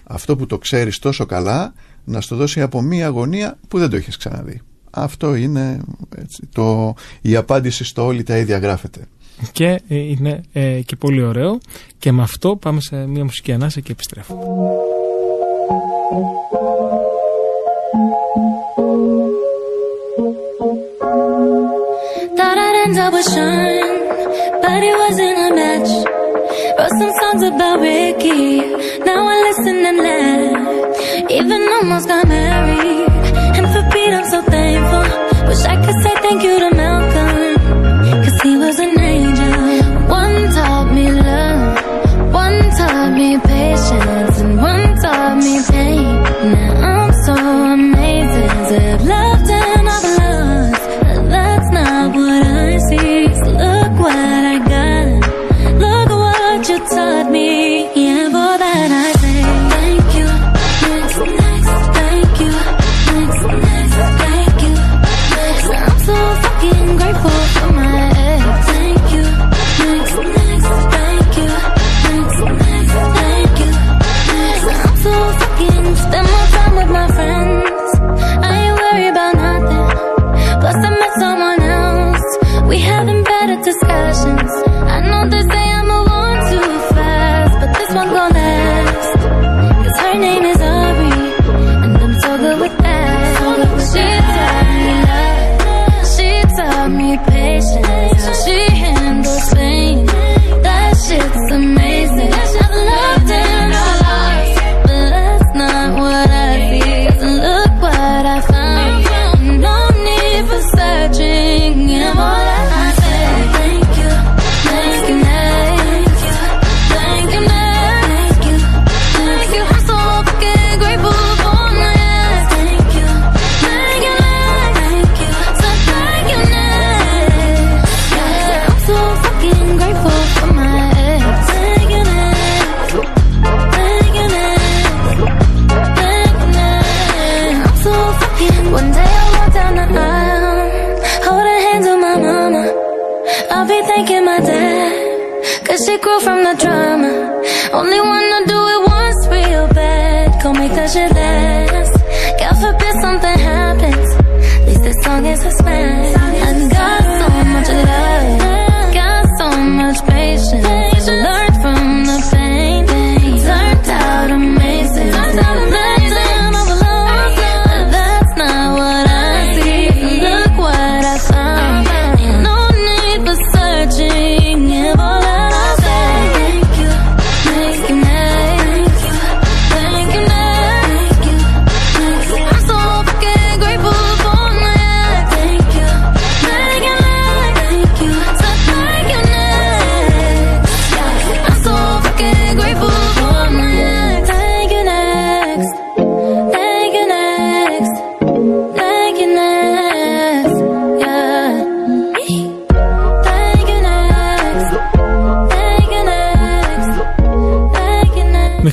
Αυτό που το ξέρεις τόσο καλά να στο δώσει από μία αγωνία που δεν το έχεις ξαναδεί. Αυτό είναι έτσι, το, η απάντηση στο όλοι τα ίδια γράφεται. Και ε, είναι ε, και πολύ ωραίο. Και με αυτό πάμε σε μια μουσική ανάσα και επιστρέφουμε. Thought I'd end up with Sean, but it wasn't a match. Wrote some songs about Ricky, now I listen and laugh. Even almost got married, and for Pete I'm so thankful. Wish I could say thank you to Malcolm, cause he was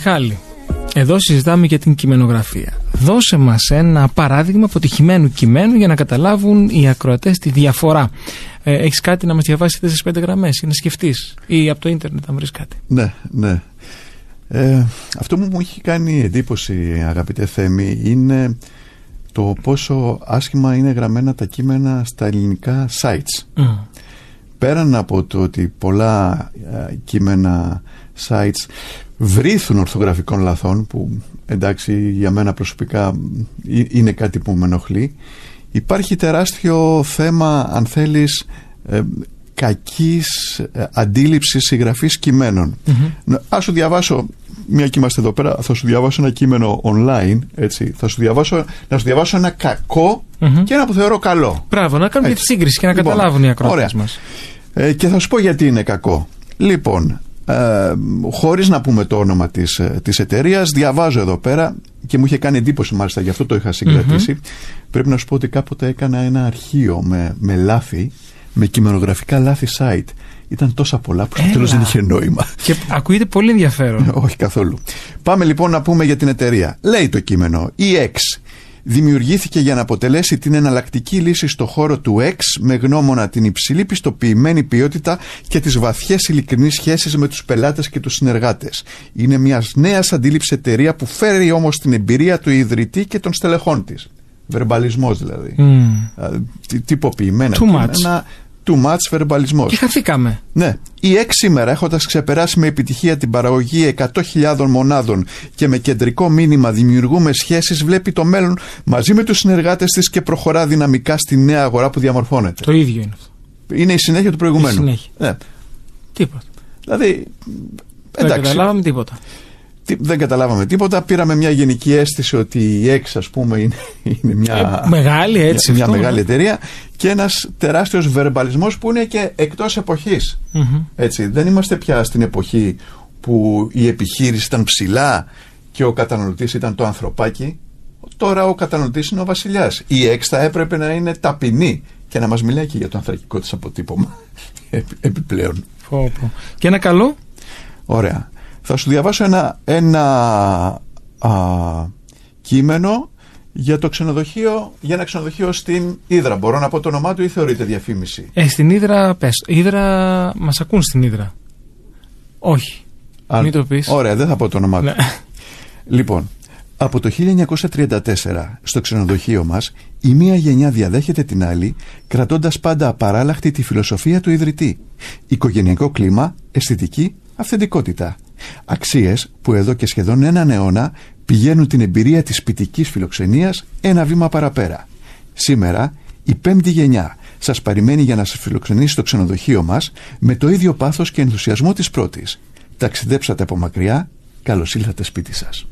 Μιχάλη, εδώ συζητάμε για την κειμενογραφία. Δώσε μας ένα παράδειγμα αποτυχημένου κειμένου για να καταλάβουν οι ακροατές τη διαφορά. Ε, έχεις κάτι να μας διαβάσεις 4-5 γραμμές ή να σκεφτείς ή από το ίντερνετ να βρεις κάτι; Ναι, ναι. Ε, αυτό που μου έχει κάνει εντύπωση αγαπητέ Θέμη είναι το πόσο άσχημα είναι γραμμένα τα κείμενα στα ελληνικά sites. Μμ. Πέραν από το ότι πολλά ε, κείμενα sites βρίθουν ορθογραφικών λαθών που εντάξει για μένα προσωπικά ε, είναι κάτι που με ενοχλεί υπάρχει τεράστιο θέμα αν θέλεις ε, κακής ε, αντίληψης συγγραφής κειμένων. Να- Ας σου διαβάσω, μια και είμαστε εδώ πέρα, θα σου διαβάσω ένα κείμενο online, έτσι. Θα σου διαβάσω, να σου διαβάσω ένα κακό Μμμ. και ένα που θεωρώ καλό. Μπράβο, να κάνουμε και τη Έτσι. σύγκριση και να Λοιπόν, καταλάβουν οι ακροατές ωραία. μας. Ε, και θα σου πω γιατί είναι κακό. Λοιπόν, ε, χωρίς να πούμε το όνομα της, ε, της εταιρείας, διαβάζω εδώ πέρα και μου είχε κάνει εντύπωση μάλιστα, γι' αυτό το είχα συγκρατήσει. Πρέπει να σου πω ότι κάποτε έκανα ένα αρχείο με, με λάθη, με κειμενογραφικά λάθη site. Ήταν τόσα πολλά που στο Έλα. τέλος δεν είχε νόημα. Και ακούγεται πολύ ενδιαφέρον. Όχι καθόλου. Πάμε λοιπόν να πούμε για την εταιρεία. Λέει το κείμενο, η X δημιουργήθηκε για να αποτελέσει την εναλλακτική λύση στο χώρο του X με γνώμονα την υψηλή πιστοποιημένη ποιότητα και τις βαθιές ειλικρινείς σχέσεις με τους πελάτες και τους συνεργάτες. Είναι μια νέα αντίληψη εταιρεία που φέρει όμως την εμπειρία του ιδρυτή και των στελεχών της. Βερμπαλισμός δηλαδή. Μμμ. Δηλαδή, τι- τυποποιημένα Too much. κείμενα, Too much βερμπαλισμός. Και χαθήκαμε. Ναι. Η ΕΚ σήμερα, έχοντας ξεπεράσει με επιτυχία την παραγωγή 100.000 μονάδων και με κεντρικό μήνυμα δημιουργούμε σχέσεις, βλέπει το μέλλον μαζί με τους συνεργάτες της και προχωρά δυναμικά στη νέα αγορά που διαμορφώνεται. Το ίδιο είναι αυτό. Είναι η συνέχεια του προηγουμένου. Η συνέχεια. Ναι. Τίποτα. Δηλαδή. Δεν Εντάξει, καταλάβαμε τίποτα. Τι- δεν καταλάβαμε τίποτα. Πήραμε μια γενική αίσθηση ότι η ΕΚ, ας πούμε, είναι, είναι μια. Ε, μεγάλη έτσι. μια αυτό, μεγάλη ναι. εταιρεία και ένας τεράστιος βερμπαλισμός που είναι και εκτός εποχής. Μμμ. Έτσι, δεν είμαστε πια στην εποχή που η επιχείρηση ήταν ψηλά και ο καταναλωτής ήταν το ανθρωπάκι. Τώρα ο καταναλωτής είναι ο βασιλιάς. Η ΕΚΣ θα έπρεπε να είναι ταπεινή και να μας μιλάει και για το ανθρακικό της αποτύπωμα. Επι- Επιπλέον. Πω, πω. Και ένα καλό; Ωραία. Θα σου διαβάσω ένα, ένα α, κείμενο για το ξενοδοχείο, για ένα ξενοδοχείο στην Ήδρα. Μπορώ να πω το όνομά του ή θεωρείται διαφήμιση; Ε, στην Ήδρα, πες. Ήδρα, μας ακούν στην Ήδρα. Όχι. Αν- Μην το πεις. Ωραία, δεν θα πω το όνομά του. Ναι. Λοιπόν, από το 1934 στο ξενοδοχείο μας η μία γενιά διαδέχεται την άλλη κρατώντας πάντα απαράλλαχτη τη φιλοσοφία του ιδρυτή. Οικογενειακό κλίμα, αισθητική, αυθεντικότητα. Αξίες που εδώ και σχεδόν έναν αιώνα πηγαίνουν την εμπειρία της σπιτικής φιλοξενίας ένα βήμα παραπέρα. Σήμερα η πέμπτη γενιά σας περιμένει για να σας φιλοξενήσει στο ξενοδοχείο μας με το ίδιο πάθος και ενθουσιασμό της πρώτης. Ταξιδέψατε από μακριά, καλώς ήλθατε σπίτι σας.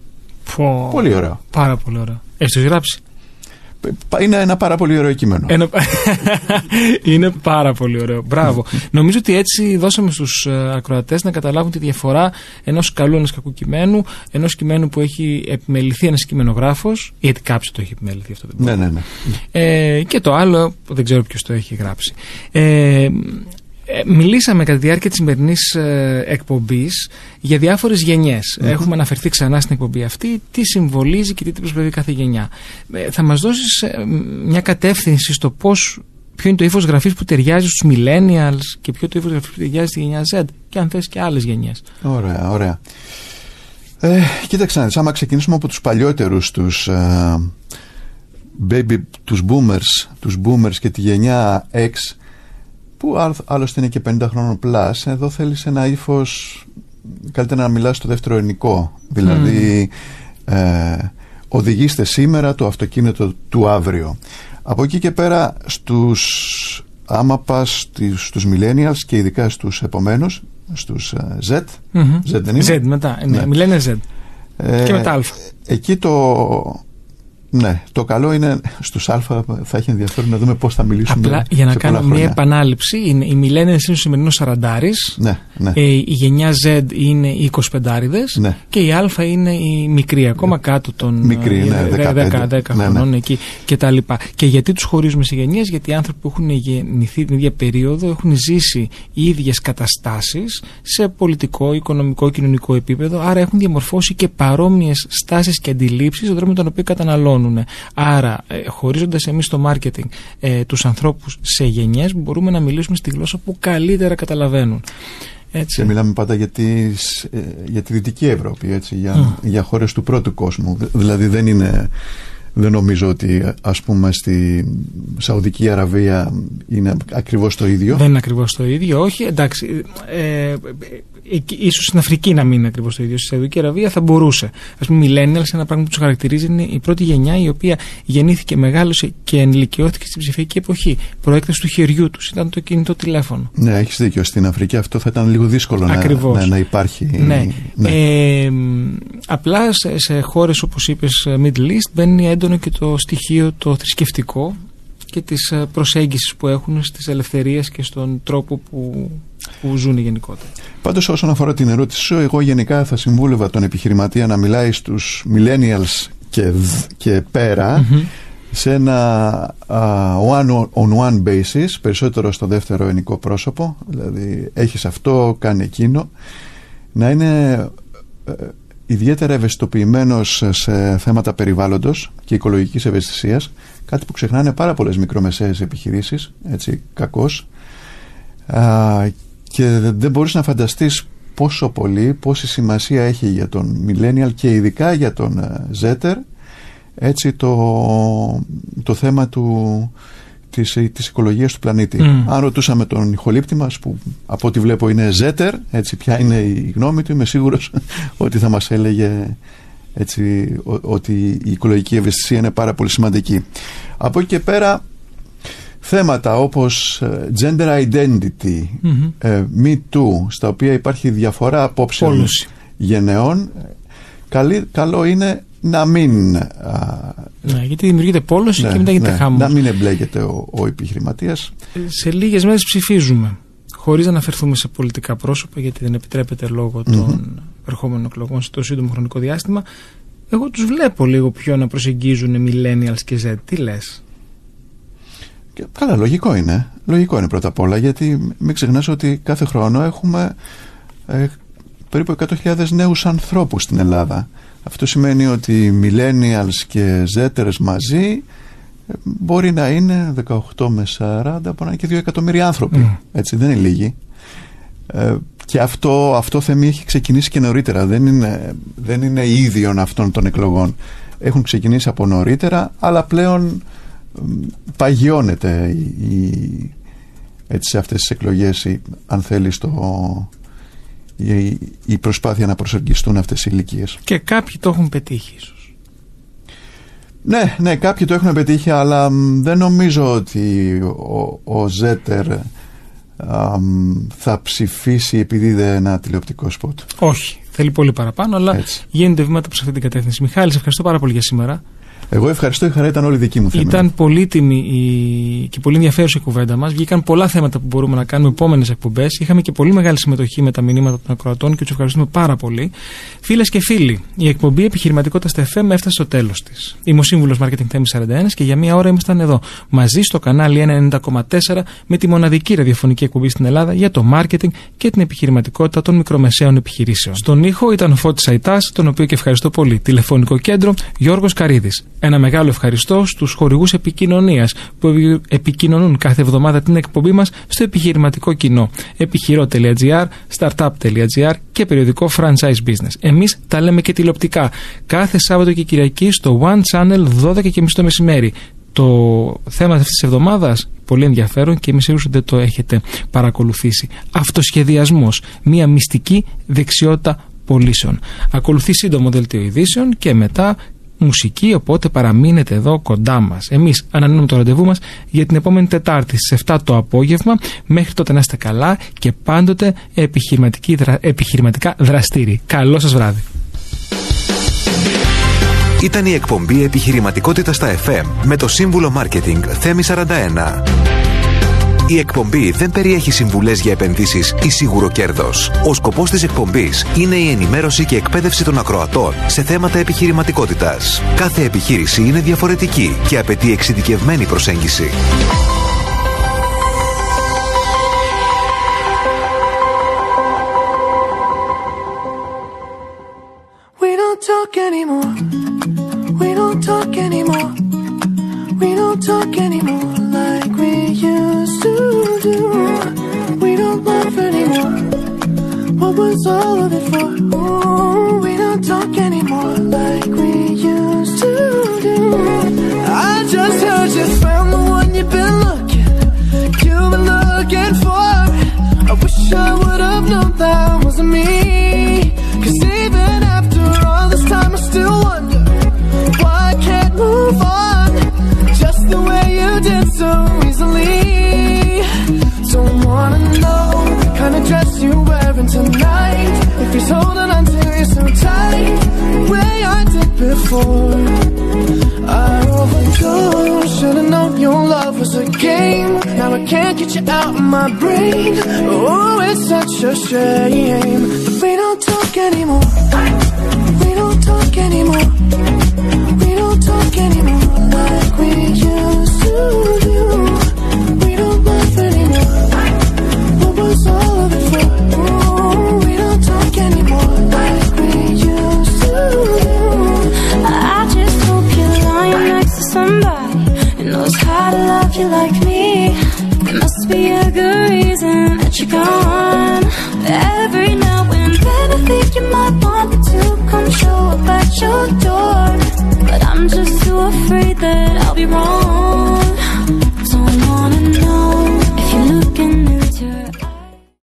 Πω. Πολύ ωραίο. Πάρα πολύ ωραίο. Έχεις το γράψει; Π- Είναι ένα πάρα πολύ ωραίο κείμενο. Ένα... είναι πάρα πολύ ωραίο. Μπράβο. Νομίζω ότι έτσι δώσαμε στους ακροατές να καταλάβουν τη διαφορά ενός καλού ενός κακού κειμένου, ενός κειμένου που έχει επιμεληθεί ένας κειμενογράφος, γιατί κάποιος το έχει επιμεληθεί αυτό δεν Ναι, ναι, ναι. ε, και το άλλο που δεν ξέρω ποιος το έχει γράψει. Ε, ε, μιλήσαμε κατά τη διάρκεια της σημερινής ε, εκπομπής για διάφορες γενιές. Έχουμε αναφερθεί ξανά στην εκπομπή αυτή τι συμβολίζει και τι προσφέρει κάθε γενιά. Ε, θα μας δώσεις ε, μια κατεύθυνση στο πώς ποιο είναι το ύφος γραφής που ταιριάζει στους millennials και ποιο το ύφος γραφής που ταιριάζει στη γενιά Z και αν θες και άλλες γενιές. Ωραία, ωραία. Ε, κοίταξε να δεις, άμα ξεκινήσουμε από τους παλιότερους, τους ε, baby, τους boomers, τους boomers και τη γενιά X, που άλλ- άλλωστε είναι και 50 χρόνων plus, εδώ θέλεις ένα ύφος, καλύτερα να μιλάς στο δεύτερο ελληνικό. Δηλαδή, ε, οδηγήστε σήμερα το αυτοκίνητο του αύριο. Από εκεί και πέρα, στους, άμα πας στους, στους millennials και ειδικά στους επομένους, στους ε, Z, Μμμ. Z δεν είναι; Z μετά, ναι, Ναι. μιλάνε Z. Ε, Και μετά Α. Εκεί το. Ναι, το καλό είναι στους Α θα έχει ενδιαφέρον να δούμε πώς θα μιλήσουμε. Απλά για να σε πολλά κάνω μια χρόνια. επανάληψη, είναι, οι millennials είναι ο σημερινός 40 Ναι, ναι. ε, η γενιά Z είναι οι 25 Ναι. και η Α είναι η μικρή, ακόμα κάτω των Μικρή, ε, ναι, 10, 15. 10 Ναι, χρονών ναι. εκεί και τα λοιπά. Και γιατί τους χωρίζουμε σε γενιές, γιατί οι άνθρωποι που έχουν γεννηθεί την ίδια περίοδο έχουν ζήσει οι ίδιες καταστάσεις σε πολιτικό, οικονομικό, κοινωνικό επίπεδο, άρα έχουν διαμορφώσει και παρόμοιες στάσεις και αντιλήψεις στον τρόπο με τον οποίο καταναλώνουν. Άρα, ε, χωρίζοντας εμείς το marketing ε, τους ανθρώπους σε γενιές, μπορούμε να μιλήσουμε στη γλώσσα που καλύτερα καταλαβαίνουν. Έτσι. Και μιλάμε πάντα για, τις, ε, για τη Δυτική Ευρώπη, έτσι, για, για χώρες του πρώτου κόσμου. Δ- Δηλαδή δεν είναι... Δεν νομίζω ότι ας πούμε στη Σαουδική Αραβία είναι ακριβώς το ίδιο. Δεν είναι ακριβώς το ίδιο, όχι. Εντάξει, ε, ε, εκεί- ίσως στην Αφρική να μην είναι ακριβώς το ίδιο. Στη Σαουδική Αραβία θα μπορούσε. Α πούμε, οι millennials, ένα πράγμα που τους χαρακτηρίζει είναι η πρώτη γενιά η οποία γεννήθηκε, μεγάλωσε και ενηλικιώθηκε στην ψηφιακή εποχή. Προέκταση του χεριού τους ήταν το κινητό τηλέφωνο. Ναι, έχεις δίκιο. Στην Αφρική αυτό θα ήταν λίγο δύσκολο να, Ακριβώς. να, να υπάρχει. Ναι. Ε, μ, απλά σε, σε χώρες όπως είπες ε, Middle East μπαίνει έντονο και το στοιχείο το θρησκευτικό και της ε, προσέγγισης που έχουν στις ελευθερίες και στον τρόπο που, που ζουν γενικότερα. Πάντως, όσον αφορά την ερώτηση σου, εγώ γενικά θα συμβούλευα τον επιχειρηματία να μιλάει στους millennials και, δ- και πέρα σε ένα α, one-on-one basis, περισσότερο στο δεύτερο ενικό πρόσωπο, δηλαδή έχεις αυτό, κάνει εκείνο, να είναι ε, ιδιαίτερα ευαισθητοποιημένος σε θέματα περιβάλλοντος και οικολογικής ευαισθησίας, κάτι που ξεχνάνε πάρα πολλές μικρομεσαίες επιχειρήσεις, έτσι, κακώς, Α, και δεν μπορείς να φανταστείς πόσο πολύ, πόση σημασία έχει για τον millennial και ειδικά για τον ε, Zetter έτσι το, το θέμα του, της, της οικολογίας του πλανήτη. Μμ. Αν ρωτούσαμε τον ηχολήπτη μας που από ό,τι βλέπω είναι Zetter, έτσι ποια είναι η γνώμη του, είμαι σίγουρος ότι θα μας έλεγε έτσι, ο- ότι η οικολογική ευαισθησία είναι πάρα πολύ σημαντική. Από εκεί και πέρα θέματα όπως ε, gender identity, Μμμ. ε, me too, στα οποία υπάρχει διαφορά απόψεων Πόλωση. γενεών, ε, καλή, καλό είναι να μην, α, Ναι, γιατί δημιουργείται πόλωση ναι, και μετά γίνεται ναι, χάμος. να μην εμπλέκεται ο, ο επιχειρηματίας. Σε λίγες μέρες ψηφίζουμε. Χωρίς να αναφερθούμε σε πολιτικά πρόσωπα, γιατί δεν επιτρέπεται λόγω των ερχόμενων εκλογών σε τόσο σύντομο χρονικό διάστημα. Εγώ τους βλέπω λίγο πιο να προσεγγίζουν millennials και Z. Τι λες; Και, καλά, λογικό είναι. Λογικό είναι πρώτα απ' όλα, γιατί μην ξεχνάς ότι κάθε χρόνο έχουμε ε, περίπου 100.000 νέους ανθρώπους στην Ελλάδα. Αυτό σημαίνει ότι οι millennials και Zetters μαζί ε, μπορεί να είναι 18 με 40, μπορεί να είναι και 2 εκατομμύρια άνθρωποι. Μμ. Έτσι, δεν είναι λίγοι. Ε, και αυτό, αυτό θέμη έχει ξεκινήσει και νωρίτερα. Δεν είναι, δεν είναι ίδιον αυτών των εκλογών. Έχουν ξεκινήσει από νωρίτερα, αλλά πλέον μ, παγιώνεται η, η- έτσι, σε αυτές τις εκλογές η- αν θέλεις το, η, η προσπάθεια να προσεγγιστούν αυτές οι ηλικίες. Και κάποιοι το έχουν πετύχει ίσως. Ναι, ναι, κάποιοι το έχουν πετύχει, αλλά μ, δεν νομίζω ότι ο, ο Ζέτερ α, μ, θα ψηφίσει επειδή είδε ένα τηλεοπτικό σποτ. Όχι. Θέλει πολύ παραπάνω, αλλά Έτσι. γίνονται βήματα προς αυτή την κατεύθυνση. Μιχάλη, σε ευχαριστώ πάρα πολύ για σήμερα. Εγώ ευχαριστώ, η χαρά ήταν όλη δική μου θέμα. Ήταν πολύτιμη η... και πολύ ενδιαφέρουσα η κουβέντα μας. Βγήκαν πολλά θέματα που μπορούμε να κάνουμε επόμενες εκπομπές. Είχαμε και πολύ μεγάλη συμμετοχή με τα μηνύματα των ακροατών και τους ευχαριστούμε πάρα πολύ. Φίλες και φίλοι, η εκπομπή Επιχειρηματικότητας στα FM έφτασε στο τέλος της. Είμαι ο σύμβουλος Marketing Θέμης 41 και για μία ώρα ήμασταν εδώ μαζί στο κανάλι 90,4 με τη μοναδική ραδιοφωνική εκπομπή στην Ελλάδα για το marketing και την επιχειρηματικότητα των μικρομεσαίων επιχειρήσεων. Στον ήχο ήταν ο Φώτης Αϊτάς, τον οποίο και ευχαριστώ πολύ. Τηλεφωνικό κέντρο Γιώργος Καρίδης. Ένα μεγάλο ευχαριστώ στους χορηγούς επικοινωνίας που επι- επικοινωνούν κάθε εβδομάδα την εκπομπή μας στο επιχειρηματικό κοινό. επιχειρό.gr, startup.gr και περιοδικό franchise business. Εμείς τα λέμε και τηλεοπτικά. Κάθε Σάββατο και Κυριακή στο One Channel 12.30 το μεσημέρι. Το θέμα αυτής της εβδομάδας πολύ ενδιαφέρον και είμαι σίγουρο ότι δεν το έχετε παρακολουθήσει. Αυτοσχεδιασμός. Μια μυστική δεξιότητα πωλήσεων. Ακολουθεί σύντομο δελτίο ειδήσεων και μετά μουσική, οπότε παραμείνετε εδώ κοντά μας. Εμείς ανανεώνουμε το ραντεβού μας για την επόμενη Τετάρτη στις 7 το απόγευμα. Μέχρι τότε να είστε καλά και πάντοτε επιχειρηματική δρα- επιχειρηματικά δραστήριοι. Καλό σας βράδυ. Ήταν η εκπομπή Επιχειρηματικότητα στα FM με το σύμβουλο Μάρκετινγκ Θέμη 41. Η εκπομπή δεν περιέχει συμβουλές για επενδύσεις ή σίγουρο κέρδος. Ο σκοπός της εκπομπής είναι η ενημέρωση και εκπαίδευση των ακροατών σε θέματα επιχειρηματικότητας. Κάθε επιχείρηση είναι διαφορετική και απαιτεί εξειδικευμένη προσέγγιση. We don't talk anymore. We don't talk anymore. We don't talk anymore was all of it for? Ooh, we don't talk anymore like we used to do. I just heard you found the one you've been looking. You've been looking for. I wish I before I overdosed Should've known your love was a game. Now I can't get you out of my brain. Oh, it's such a shame. But we don't talk anymore. We don't talk anymore. your door, but I'm just too afraid that I'll be wrong.